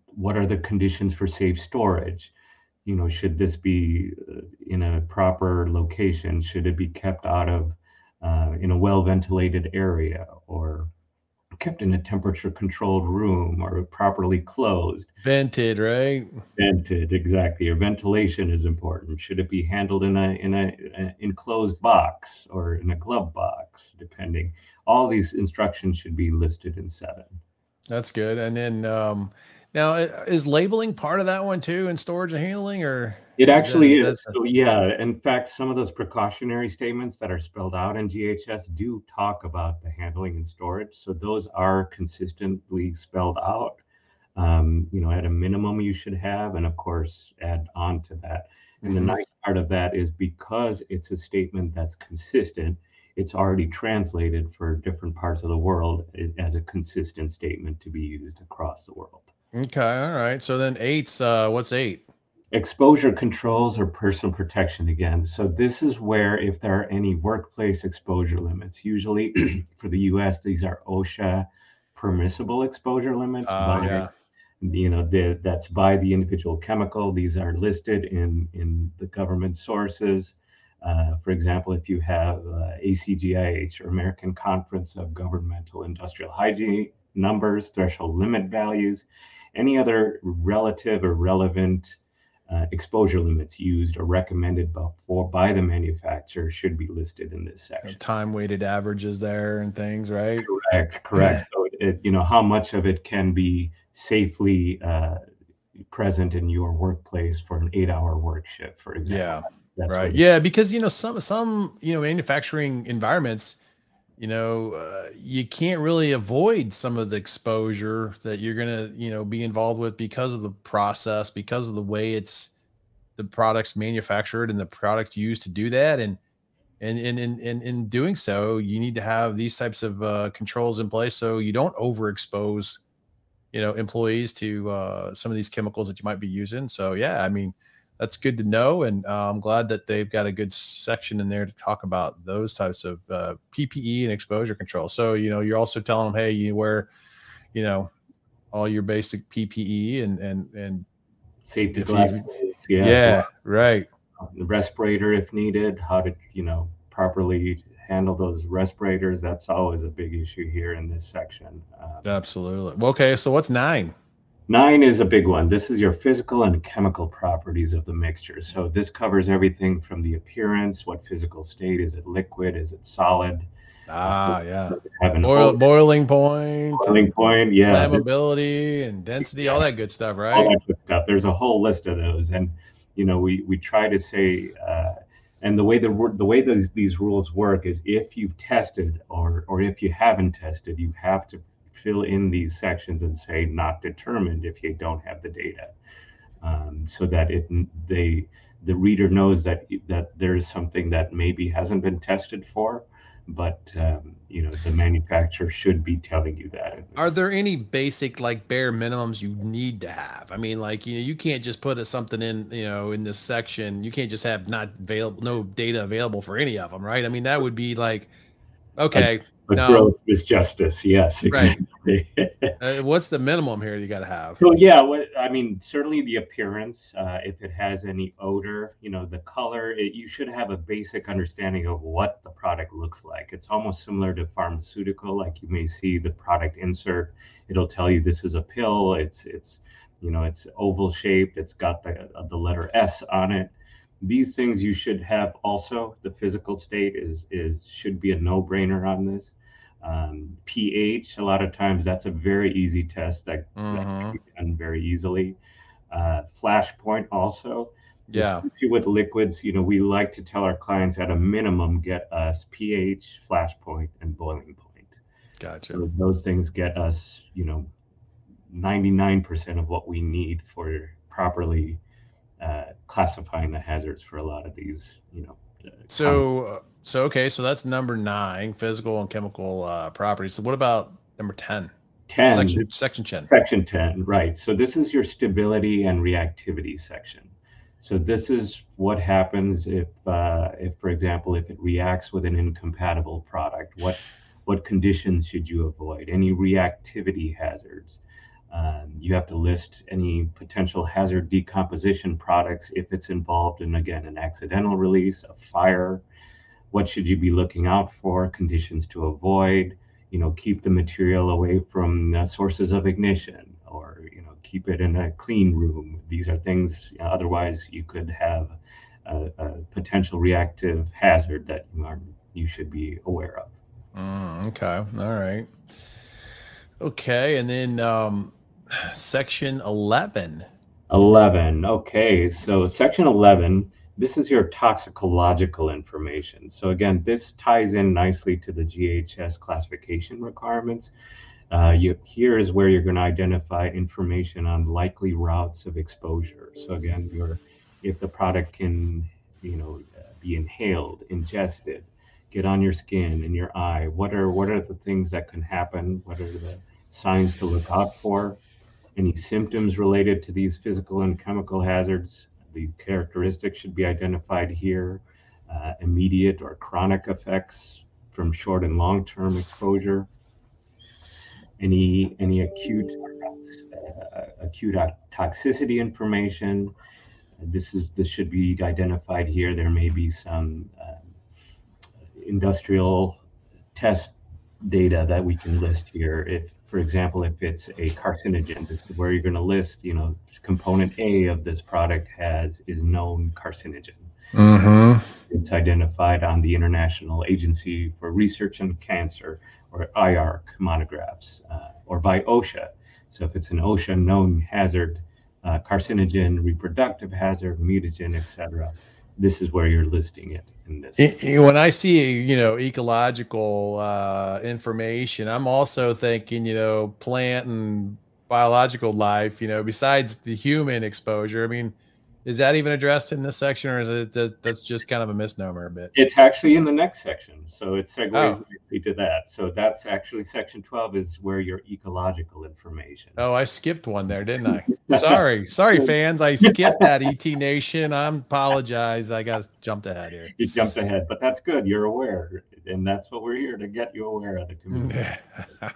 what are the conditions for safe storage? You know, should this be uh, in a proper location? Should it be kept out of uh, in a well ventilated area or kept in a temperature controlled room or properly closed? Vented, right? Vented, exactly. Your ventilation is important. Should it be handled in a in a, a enclosed box or in a glove box, depending? All these instructions should be listed in seven. That's good. And then um, now, is labeling part of that one too in storage and handling, or it actually is? So, yeah, in fact, some of those precautionary statements that are spelled out in GHS do talk about the handling and storage. So those are consistently spelled out. Um, you know, at a minimum, you should have, and of course, add on to that. And mm-hmm. the nice part of that is because it's a statement that's consistent, it's already translated for different parts of the world as a consistent statement to be used across the world. Okay, all right. So then eight's uh, what's eight? Exposure controls or personal protection again. So this is where if there are any workplace exposure limits, usually for the U.S. these are OSHA permissible exposure limits. Uh, yeah. You know the, that's by the individual chemical. These are listed in in the government sources. Uh, for example, if you have uh, ACGIH or American Conference of Governmental Industrial Hygiene numbers, threshold limit values, any other relative or relevant uh, exposure limits used or recommended before by the manufacturer should be listed in this section. Time weighted averages there and things, right? Correct, correct. so it, you know how much of it can be safely uh, present in your workplace for an eight-hour work shift, for example. Yeah, That's right. Yeah, because you know some some you know manufacturing environments you know, uh, you can't really avoid some of the exposure that you're going to, you know, be involved with because of the process, because of the way it's the products manufactured and the products used to do that. And, and, and, in, in, in doing so, you need to have these types of uh, controls in place so you don't overexpose, you know, employees to uh, some of these chemicals that you might be using. So, yeah, I mean, that's good to know. And uh, I'm glad that they've got a good section in there to talk about those types of uh, PPE and exposure control. So, you know, you're also telling them, hey, you wear, you know, all your basic PPE and, and, and safety glasses. yeah. Yeah. Right. The respirator if needed, how to, you know, properly handle those respirators. That's always a big issue here in this section. Uh, Absolutely. Well, okay. So what's nine? Nine is a big one. This is your physical and chemical properties of the mixture. So this covers everything from the appearance, what physical state is it liquid, is it solid? Ah, uh, yeah. Boil, boiling point, boiling point, yeah. Flammability and density, yeah. all that good stuff, right? All that good stuff. There's a whole list of those, and you know, we we try to say, uh, and the way the the way those these rules work is if you've tested or or if you haven't tested, you have to fill in these sections and say not determined if you don't have the data um, so that it they the reader knows that that there is something that maybe hasn't been tested for but um, you know the manufacturer should be telling you that are there any basic like bare minimums you need to have i mean like you know you can't just put a, something in you know in this section you can't just have not available no data available for any of them right i mean that would be like okay but no. growth is justice. Yes, exactly. Uh, what's the minimum here you got to have? So yeah, what I mean, certainly the appearance. Uh, if it has any odor, you know, the color. It, you should have a basic understanding of what the product looks like. It's almost similar to pharmaceutical. Like you may see the product insert. It'll tell you this is a pill. It's it's you know it's oval shaped. It's got the the letter S on it these things you should have also the physical state is is should be a no-brainer on this um, pH, a lot of times that's a very easy test that, mm-hmm. that can be done very easily. Uh, flash point also. Yeah. with liquids, you know, we like to tell our clients at a minimum get us pH, flash point, and boiling point. Gotcha. So those things get us, you know, 99% of what we need for properly uh, classifying the hazards for a lot of these, you know. Uh, so, so okay, so that's number nine, physical and chemical uh, properties. So what about number ten? Ten. Section, section ten. Section ten, right. So this is your stability and reactivity section. So this is what happens if, uh, if for example, if it reacts with an incompatible product. What what conditions should you avoid? Any reactivity hazards? Um, you have to list any potential hazard decomposition products if it's involved in again an accidental release, a fire, what should you be looking out for conditions to avoid? You know keep the material away from uh, sources of ignition or you know keep it in a clean room. These are things you know, otherwise you could have a, a, potential reactive hazard that you, are, you should be aware of. Mm, okay. All right. Okay and then um, section 11 11 okay so section 11 this is your toxicological information. So again, this ties in nicely to the GHS classification requirements. Uh, you, here is where you're going to identify information on likely routes of exposure. So again, your if the product can, you know, be inhaled, ingested, get on your skin and your eye? What are what are the things that can happen? What are the signs to look out for? Any symptoms related to these physical and chemical hazards? The characteristics should be identified here. Uh, immediate or chronic effects from short and long-term exposure. Any any acute uh, acute toxicity information. This is this should be identified here. There may be some uh, industrial test data that we can list here. If, for example, if it's a carcinogen, this is where you're going to list, you know, component A of this product has is known carcinogen. Mm-hmm. It's identified on the International Agency for Research on Cancer, or IARC monographs, uh, or by OSHA. So if it's an OSHA known hazard, uh, carcinogen, reproductive hazard, mutagen, etc., this is where you're listing it in this. When I see you know ecological uh, information, I'm also thinking you know plant and biological life. You know, besides the human exposure. I mean is that even addressed in this section, or is it that, that's just kind of a misnomer a bit? It's actually in the next section, so it segues oh. nicely to that. So that's actually section twelve is where your ecological information. Oh, I skipped one there, didn't I? sorry, sorry, fans, I skipped that ET Nation. I apologize. I got jumped ahead here. You jumped ahead, but that's good. You're aware, and that's what we're here to get you aware of the community.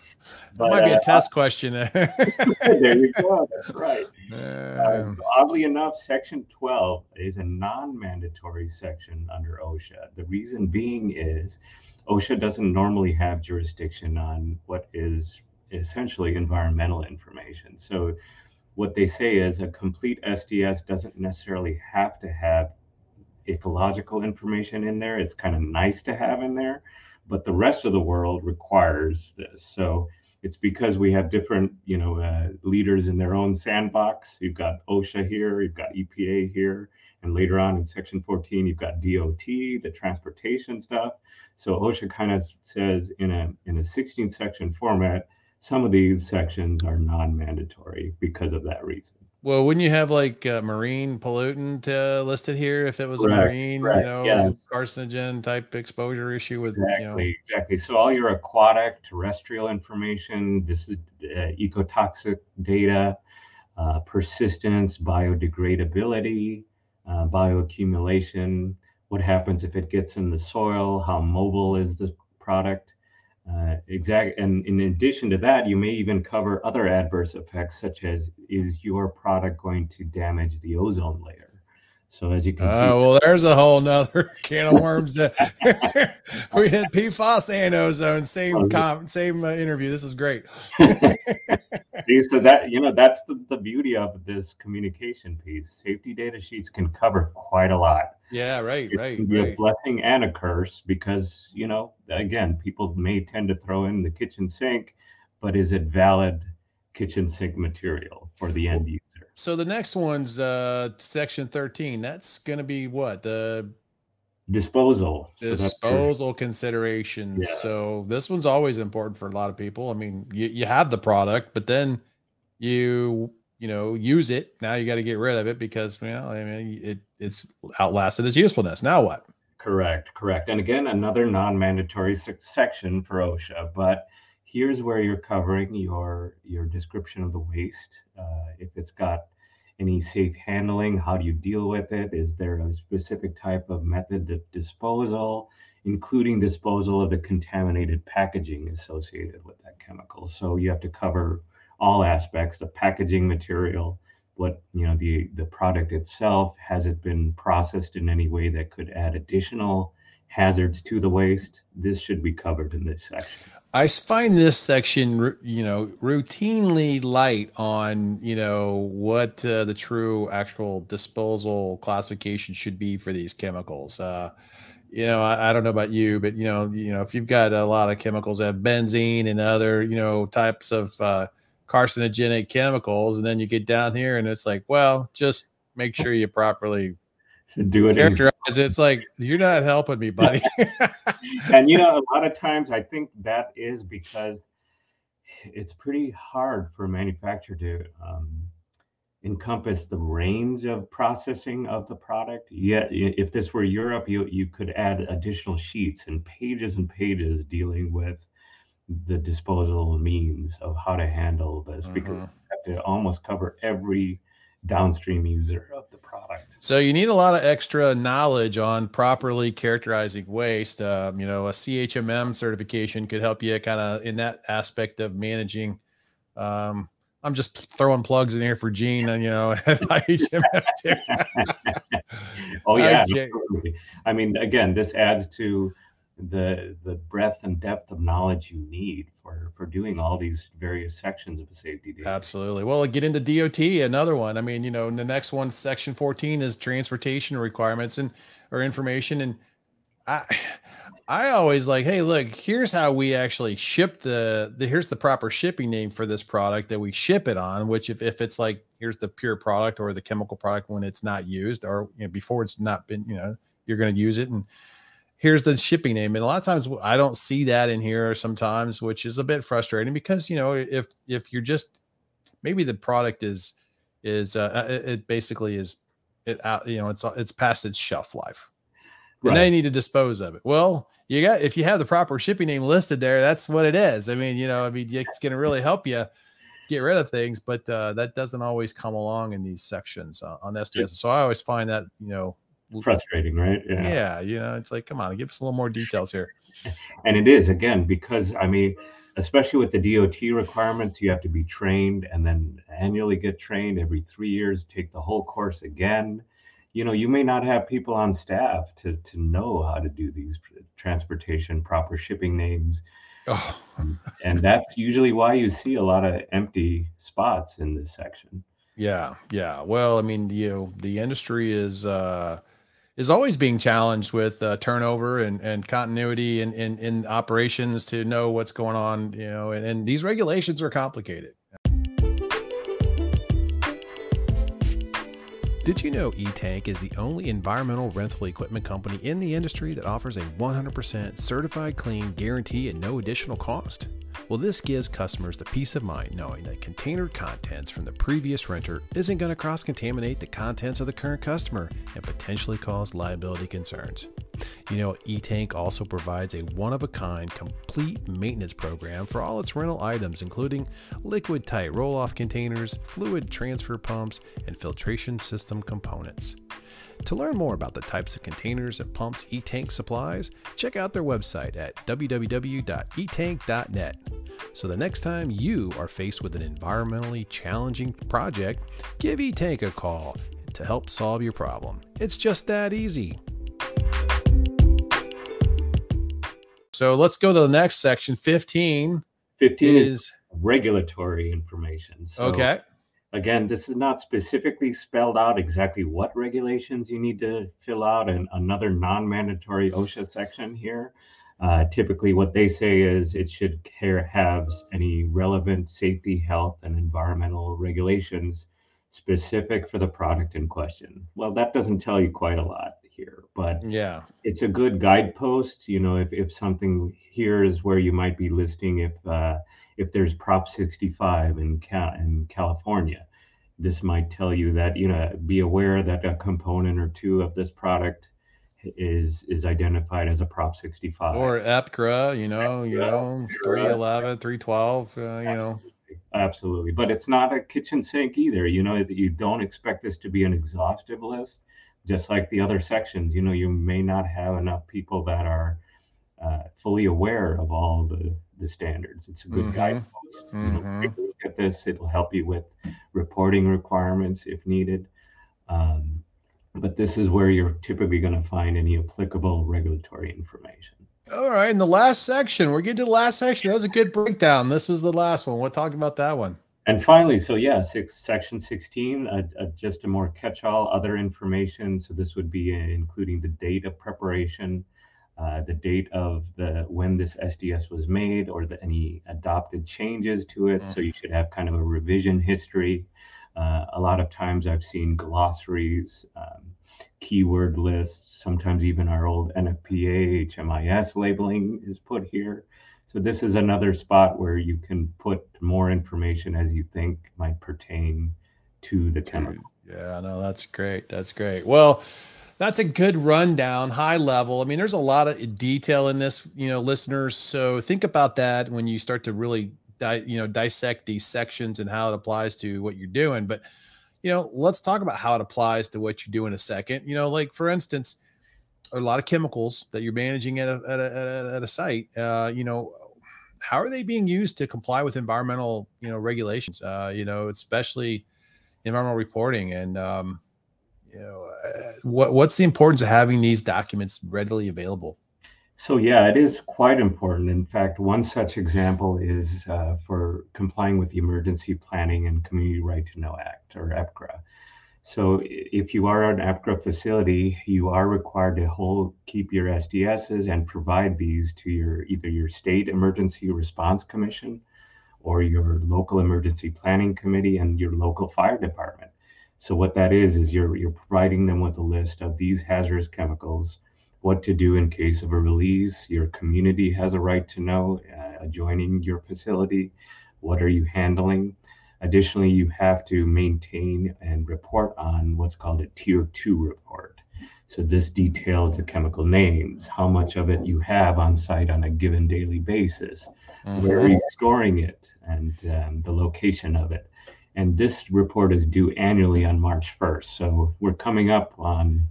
That might be a uh, test question. there you go. That's right. Uh, so oddly enough, Section 12 is a non-mandatory section under OSHA. The reason being is OSHA doesn't normally have jurisdiction on what is essentially environmental information. So what they say is a complete SDS doesn't necessarily have to have ecological information in there. It's kind of nice to have in there, but the rest of the world requires this. So it's because we have different, you know, uh, leaders in their own sandbox. You've got OSHA here, you've got EPA here, and later on in Section 14, you've got DOT, the transportation stuff. So OSHA kind of says in a in a 16 section format, some of these sections are non-mandatory because of that reason. Well, wouldn't you have like a marine pollutant uh, listed here if it was correct, a marine, correct, you know, yeah. carcinogen type exposure issue with exactly, you know... exactly. So all your aquatic, terrestrial information, this is uh, ecotoxic data, uh, persistence, biodegradability, uh, bioaccumulation. What happens if it gets in the soil? How mobile is the product? Uh, exact, and in addition to that, you may even cover other adverse effects, such as is your product going to damage the ozone layer? So as you can uh, see, well, there's a whole nother can of worms. That we had PFAS and ozone, same oh, com- same uh, interview. This is great. so that you know that's the, the beauty of this communication piece. Safety data sheets can cover quite a lot. Yeah, right, it right. Can be right. a blessing and a curse because you know again people may tend to throw in the kitchen sink, but is it valid kitchen sink material for the end user? So the next one's uh section 13. That's going to be what? The disposal. Disposal so considerations. Yeah. so this one's always important for a lot of people. I mean you, you have the product but then you you know use it. Now you got to get rid of it because well i mean it it's outlasted its usefulness. Now what? Correct correct. And again another non-mandatory section for osha but here's where you're covering your your description of the waste uh, if it's got any safe handling? How do you deal with it? Is there a specific type of method of disposal, including disposal of the contaminated packaging associated with that chemical? So you have to cover all aspects, the packaging material, what you know, the the product itself, has it been processed in any way that could add additional hazards to the waste? This should be covered in this section. I find this section, you know, routinely light on, you know, what uh, the true actual disposal classification should be for these chemicals. Uh, you know, I, I, don't know about you, but you know, you know, if you've got a lot of chemicals that have benzene and other, you know, types of uh, carcinogenic chemicals, and then you get down here and it's like, well, just make sure you properly do it characterize in- it's like you're not helping me buddy and you know a lot of times i think that is because it's pretty hard for a manufacturer to um, encompass the range of processing of the product. Yet, if this were Europe, you you could add additional sheets and pages and pages dealing with the disposal means of how to handle this mm-hmm. because you have to almost cover every downstream user of the product. So you need a lot of extra knowledge on properly characterizing waste. Um, you know, a CHMM certification could help you kind of in that aspect of managing. Um, I'm just throwing plugs in here for Gene, and you know, oh yeah, okay. I mean, again, this adds to the the breadth and depth of knowledge you need for for doing all these various sections of a safety data. Absolutely. Well, get into DOT, another one. I mean, you know, the next one, section 14 is transportation requirements and or information. And I I always like, hey, look, here's how we actually ship the, the here's the proper shipping name for this product that we ship it on, which if, if it's like here's the pure product or the chemical product when it's not used or you know, before it's not been, you know, you're going to use it and here's the shipping name. And a lot of times i don't see that in here sometimes which is a bit frustrating because you know if if you're just maybe the product is is uh, uh it basically is it out you know it's it's past its shelf life. And they need to dispose of it. Well you got if you have the proper shipping name listed there that's what it is. I mean you know i mean it's going to really help you get rid of things but uh, that doesn't always come along in these sections uh, on sds so i always find that you know frustrating, right? Yeah. yeah, you know, it's like, come on, give us a little more details here. And it is again because I mean, especially with the DOT requirements, you have to be trained and then annually get trained every three years, take the whole course again. You know, you may not have people on staff to to know how to do these transportation proper shipping names. Oh. and that's usually why you see a lot of empty spots in this section. Yeah, yeah. Well, I mean, you know, the industry is uh is always being challenged with uh, turnover and, and continuity in, in, in operations to know what's going on, you know, and, and these regulations are complicated. Did you know E-Tank is the only environmental rental equipment company in the industry that offers a 100% certified clean guarantee at no additional cost? Well, this gives customers the peace of mind knowing that container contents from the previous renter isn't going to cross contaminate the contents of the current customer and potentially cause liability concerns. You know, E-Tank also provides a one of a kind complete maintenance program for all its rental items, including liquid tight roll off containers, fluid transfer pumps, and filtration system components. To learn more about the types of containers and pumps E-Tank supplies, check out their website at www.etank.net. So the next time you are faced with an environmentally challenging project, give E-Tank a call to help solve your problem. It's just that easy. So let's go to the next section. 15. 15 is, is regulatory information. So okay. Again, this is not specifically spelled out exactly what regulations you need to fill out in another non-mandatory OSHA section here. Uh, typically, what they say is it should care, have any relevant safety, health, and environmental regulations specific for the product in question. Well, that doesn't tell you quite a lot here, but yeah, it's a good guidepost. You know, if, if something here is where you might be listing if uh, if there's Prop 65 in Cal- in California, this might tell you that you know be aware that a component or two of this product is is identified as a prop 65 or EPCRA, you know, you know, 311, 312, uh, you know. Absolutely. But it's not a kitchen sink either. You know, you don't expect this to be an exhaustive list, just like the other sections. You know, you may not have enough people that are uh, fully aware of all the, the standards. It's a good mm-hmm. guidepost. Mm-hmm. You know, take a look at this. It'll help you with reporting requirements if needed. Um, but this is where you're typically going to find any applicable regulatory information. All right. In the last section, we're getting to the last section. That was a good breakdown. This is the last one. We'll talk about that one. And finally, so yeah, six, section 16, uh, uh, just a more catch all other information. So this would be uh, including the date of preparation, uh, the date of the when this SDS was made, or the, any adopted changes to it. So you should have kind of a revision history. Uh, a lot of times I've seen glossaries, um, keyword lists, sometimes even our old NFPA HMIS labeling is put here. So this is another spot where you can put more information as you think might pertain to the chemical. Yeah, no, that's great. That's great. Well, that's a good rundown, high level. I mean, there's a lot of detail in this, you know, listeners. So think about that when you start to really, di- you know, dissect these sections and how it applies to what you're doing. But, you know, let's talk about how it applies to what you do in a second. You know, like for instance, a lot of chemicals that you're managing at a, at a, at a site. Uh, you know, how are they being used to comply with environmental, you know, regulations? Uh, you know, especially environmental reporting and um, you know uh, what what's the importance of having these documents readily available? So yeah it is quite important. In fact one such example is uh, for complying with the emergency planning and community right to know act or epcra so if you are an epcra facility you are required to hold keep your sds's and provide these to your either your state emergency response commission or your local emergency planning committee and your local fire department. So what that is is you're you're providing them with a list of these hazardous chemicals, what to do in case of a release. Your community has a right to know uh, adjoining your facility. What are you handling? Additionally, you have to maintain and report on what's called a tier two report. So this details the chemical names, how much of it you have on site on a given daily basis, mm-hmm. where are you storing it, and um, the location of it. And this report is due annually on March 1st. So we're coming up on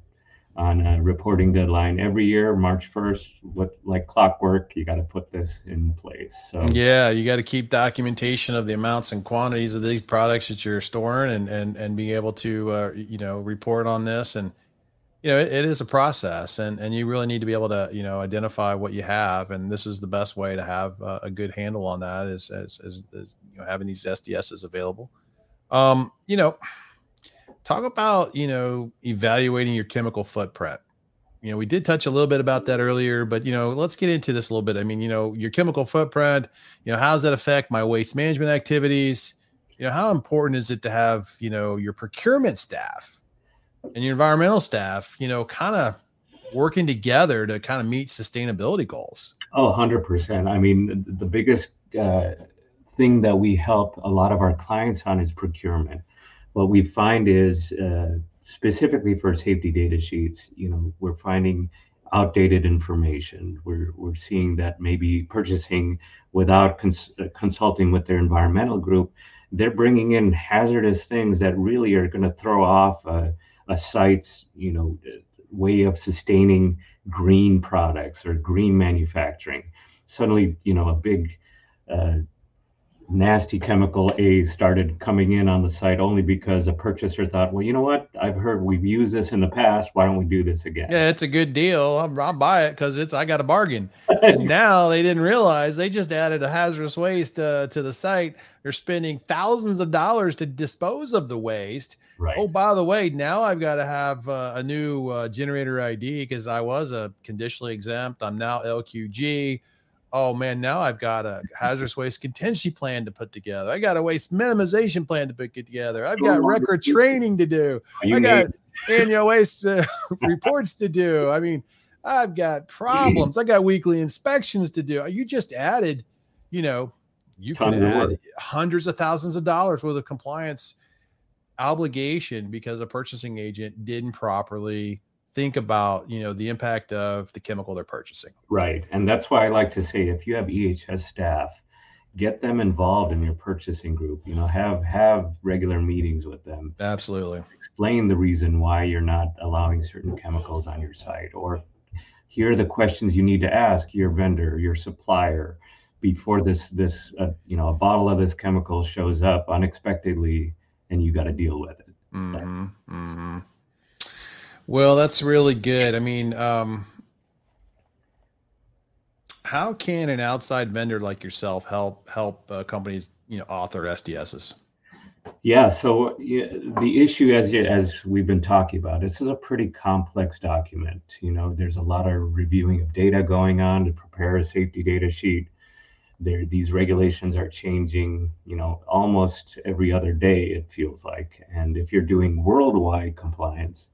on a reporting deadline every year, March 1st. What like clockwork, you got to put this in place. So yeah, you got to keep documentation of the amounts and quantities of these products that you're storing, and and and be able to uh, you know report on this and you know it, it is a process and and you really need to be able to you know identify what you have and this is the best way to have uh, a good handle on that is is, is, is you know having these sds's available um you know talk about you know evaluating your chemical footprint you know we did touch a little bit about that earlier but you know let's get into this a little bit i mean you know your chemical footprint you know how does that affect my waste management activities you know how important is it to have you know your procurement staff and your environmental staff, you know, kind of working together to kind of meet sustainability goals? Oh, 100%. I mean, the biggest uh, thing that we help a lot of our clients on is procurement. What we find is uh, specifically for safety data sheets, you know, we're finding outdated information. We're, we're seeing that maybe purchasing without cons- uh, consulting with their environmental group, they're bringing in hazardous things that really are going to throw off a site's you know way of sustaining green products or green manufacturing suddenly you know a big uh, nasty chemical A started coming in on the site only because a purchaser thought, well, you know what? I've heard we've used this in the past. Why don't we do this again? Yeah, it's a good deal. I'll, I'll buy it because it's I got a bargain. and now they didn't realize they just added a hazardous waste uh, to the site. They're spending thousands of dollars to dispose of the waste. Right. Oh, by the way, now I've got to have uh, a new uh, generator ID because I was a conditionally exempt. I'm now LQG oh man, now I've got a hazardous waste contingency plan to put together. I got a waste minimization plan to put together. I've got record training to do. I got annual waste uh, reports to do. I mean, I've got problems. I got weekly inspections to do. You just added, you know, you can add hundreds of thousands of dollars worth of compliance obligation because a purchasing agent didn't properly think about you know the impact of the chemical they're purchasing. Right and that's why i like to say if you have ehs staff get them involved in your purchasing group you know have have regular meetings with them. Absolutely. Explain the reason why you're not allowing certain chemicals on your site or here are the questions you need to ask your vendor your supplier before this this uh, you know a bottle of this chemical shows up unexpectedly and you got to deal with it. Mm-hmm, mm-hmm. Well, that's really good. I mean, um, how can an outside vendor like yourself help help uh, companies, you know, author SDSs? Yeah. So yeah, the issue, as as we've been talking about, this is a pretty complex document. You know, there's a lot of reviewing of data going on to prepare a safety data sheet. There, these regulations are changing. You know, almost every other day. It feels like, and if you're doing worldwide compliance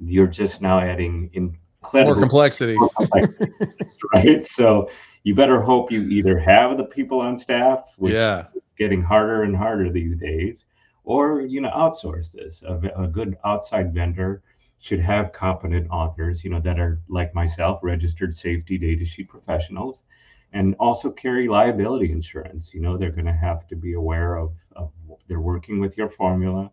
you're just now adding incredible more complexity. More complexity right? So you better hope you either have the people on staff, which yeah. is getting harder and harder these days, or you know outsource this. A, a good outside vendor should have competent authors, you know, that are like myself, registered safety data sheet professionals, and also carry liability insurance. You know, they're going to have to be aware of, of they're working with your formula.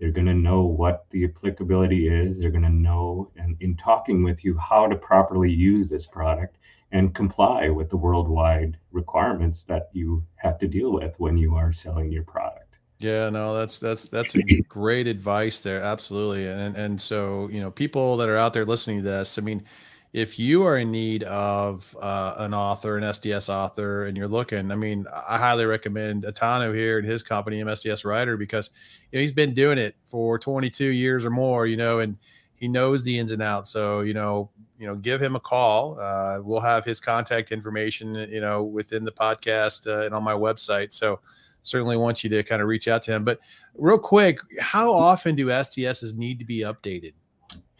They're going to know what the applicability is. They're going to know, and in talking with you, how to properly use this product and comply with the worldwide requirements that you have to deal with when you are selling your product. Yeah, no, that's that's that's a great advice there. Absolutely. And and so, you know, people that are out there listening to this, I mean, if you are in need of uh, an author, an SDS author, and you're looking, I mean, I highly recommend Atanu here and his company, MSDS Writer, because you know, he's been doing it for 22 years or more, you know, and he knows the ins and outs. So, you know, you know, give him a call. Uh, we'll have his contact information, you know, within the podcast uh, and on my website. So, certainly want you to kind of reach out to him. But real quick, how often do SDSs need to be updated?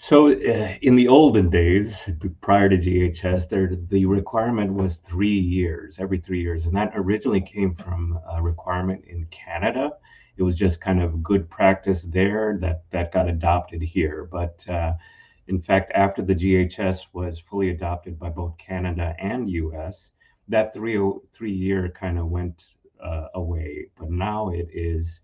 So uh, in the olden days, prior to GHS, there the requirement was three years, every three years, and that originally came from a requirement in Canada. It was just kind of good practice there that that got adopted here. But uh, in fact, after the GHS was fully adopted by both Canada and US, that three three year kind of went uh, away. But now it is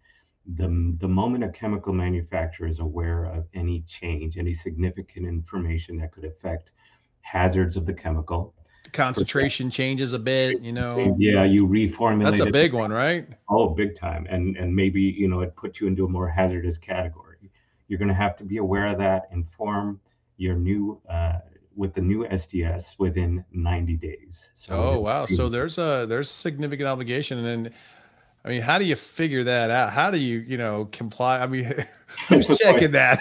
the, the moment a chemical manufacturer is aware of any change, any significant information that could affect hazards of the chemical. The concentration changes a bit, you know. Yeah, you reformulate. That's a big one, right? Oh, big time. And and maybe you know it puts you into a more hazardous category. You're going to have to be aware of that. Inform your new uh, with the new SDS within 90 days. So oh wow! So there's a there's significant obligation, and I mean, how do you figure that out? How do you you know comply? I mean, who's checking that?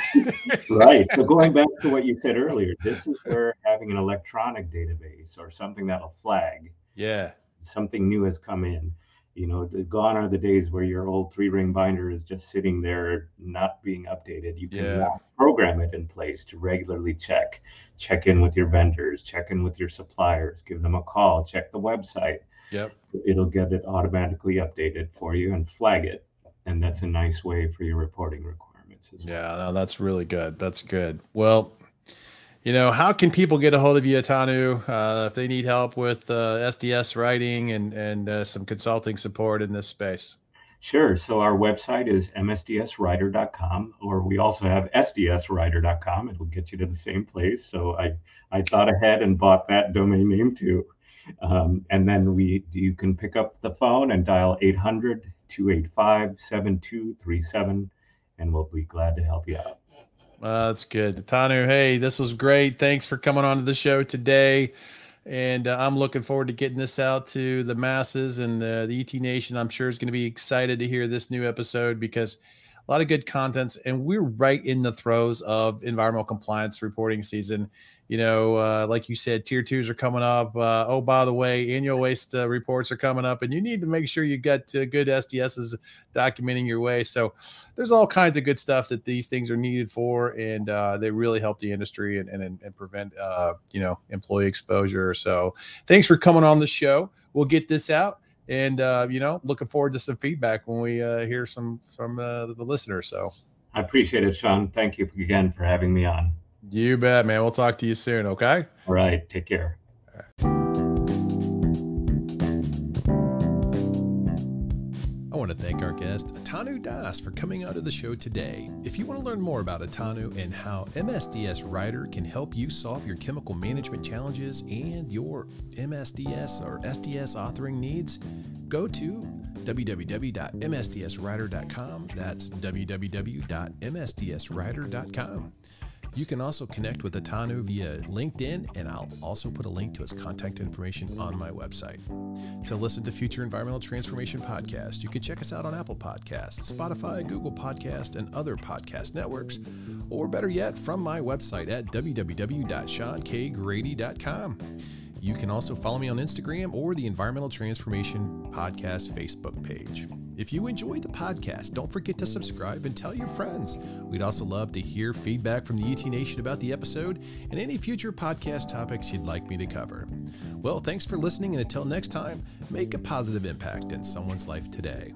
right. So going back to what you said earlier, this is where having an electronic database or something that'll flag. Yeah. Something new has come in you know the, gone are the days where your old three ring binder is just sitting there not being updated you can yeah. program it in place to regularly check check in with your vendors check in with your suppliers give them a call check the website yep it'll get it automatically updated for you and flag it and that's a nice way for your reporting requirements well. yeah no, that's really good that's good well you know, how can people get a hold of you, Atanu, uh, if they need help with uh, SDS writing and and uh, some consulting support in this space? Sure. So our website is msdswriter.com, or we also have sdswriter.com. It will get you to the same place. So I I thought ahead and bought that domain name too. Um, and then we you can pick up the phone and dial 800 285 7237, and we'll be glad to help you out. Uh, that's good. Tanu, hey, this was great. Thanks for coming on to the show today. And uh, I'm looking forward to getting this out to the masses and the, the ET Nation. I'm sure is going to be excited to hear this new episode because a lot of good contents. And we're right in the throes of environmental compliance reporting season you know, uh, like you said, tier twos are coming up. Uh, oh, by the way, annual waste uh, reports are coming up, and you need to make sure you got uh, good SDSs documenting your way. So there's all kinds of good stuff that these things are needed for, and uh, they really help the industry and and, and prevent uh, you know employee exposure. So thanks for coming on the show. We'll get this out, and uh, you know, looking forward to some feedback when we uh, hear some from uh, the listeners. So I appreciate it, Sean. Thank you again for having me on. You bet, man. We'll talk to you soon. Okay. All right. Take care. I want to thank our guest, Atanu Das, for coming onto the show today. If you want to learn more about Atanu and how MSDS Writer can help you solve your chemical management challenges and your MSDS or SDS authoring needs, go to www.msdswriter.com. That's www.msdswriter.com. You can also connect with Atanu via LinkedIn, and I'll also put a link to his contact information on my website. To listen to future environmental transformation podcasts, you can check us out on Apple Podcasts, Spotify, Google Podcast, and other podcast networks, or better yet, from my website at www.seankgrady.com. You can also follow me on Instagram or the Environmental Transformation Podcast Facebook page. If you enjoy the podcast, don't forget to subscribe and tell your friends. We'd also love to hear feedback from the ET Nation about the episode and any future podcast topics you'd like me to cover. Well, thanks for listening, and until next time, make a positive impact in someone's life today.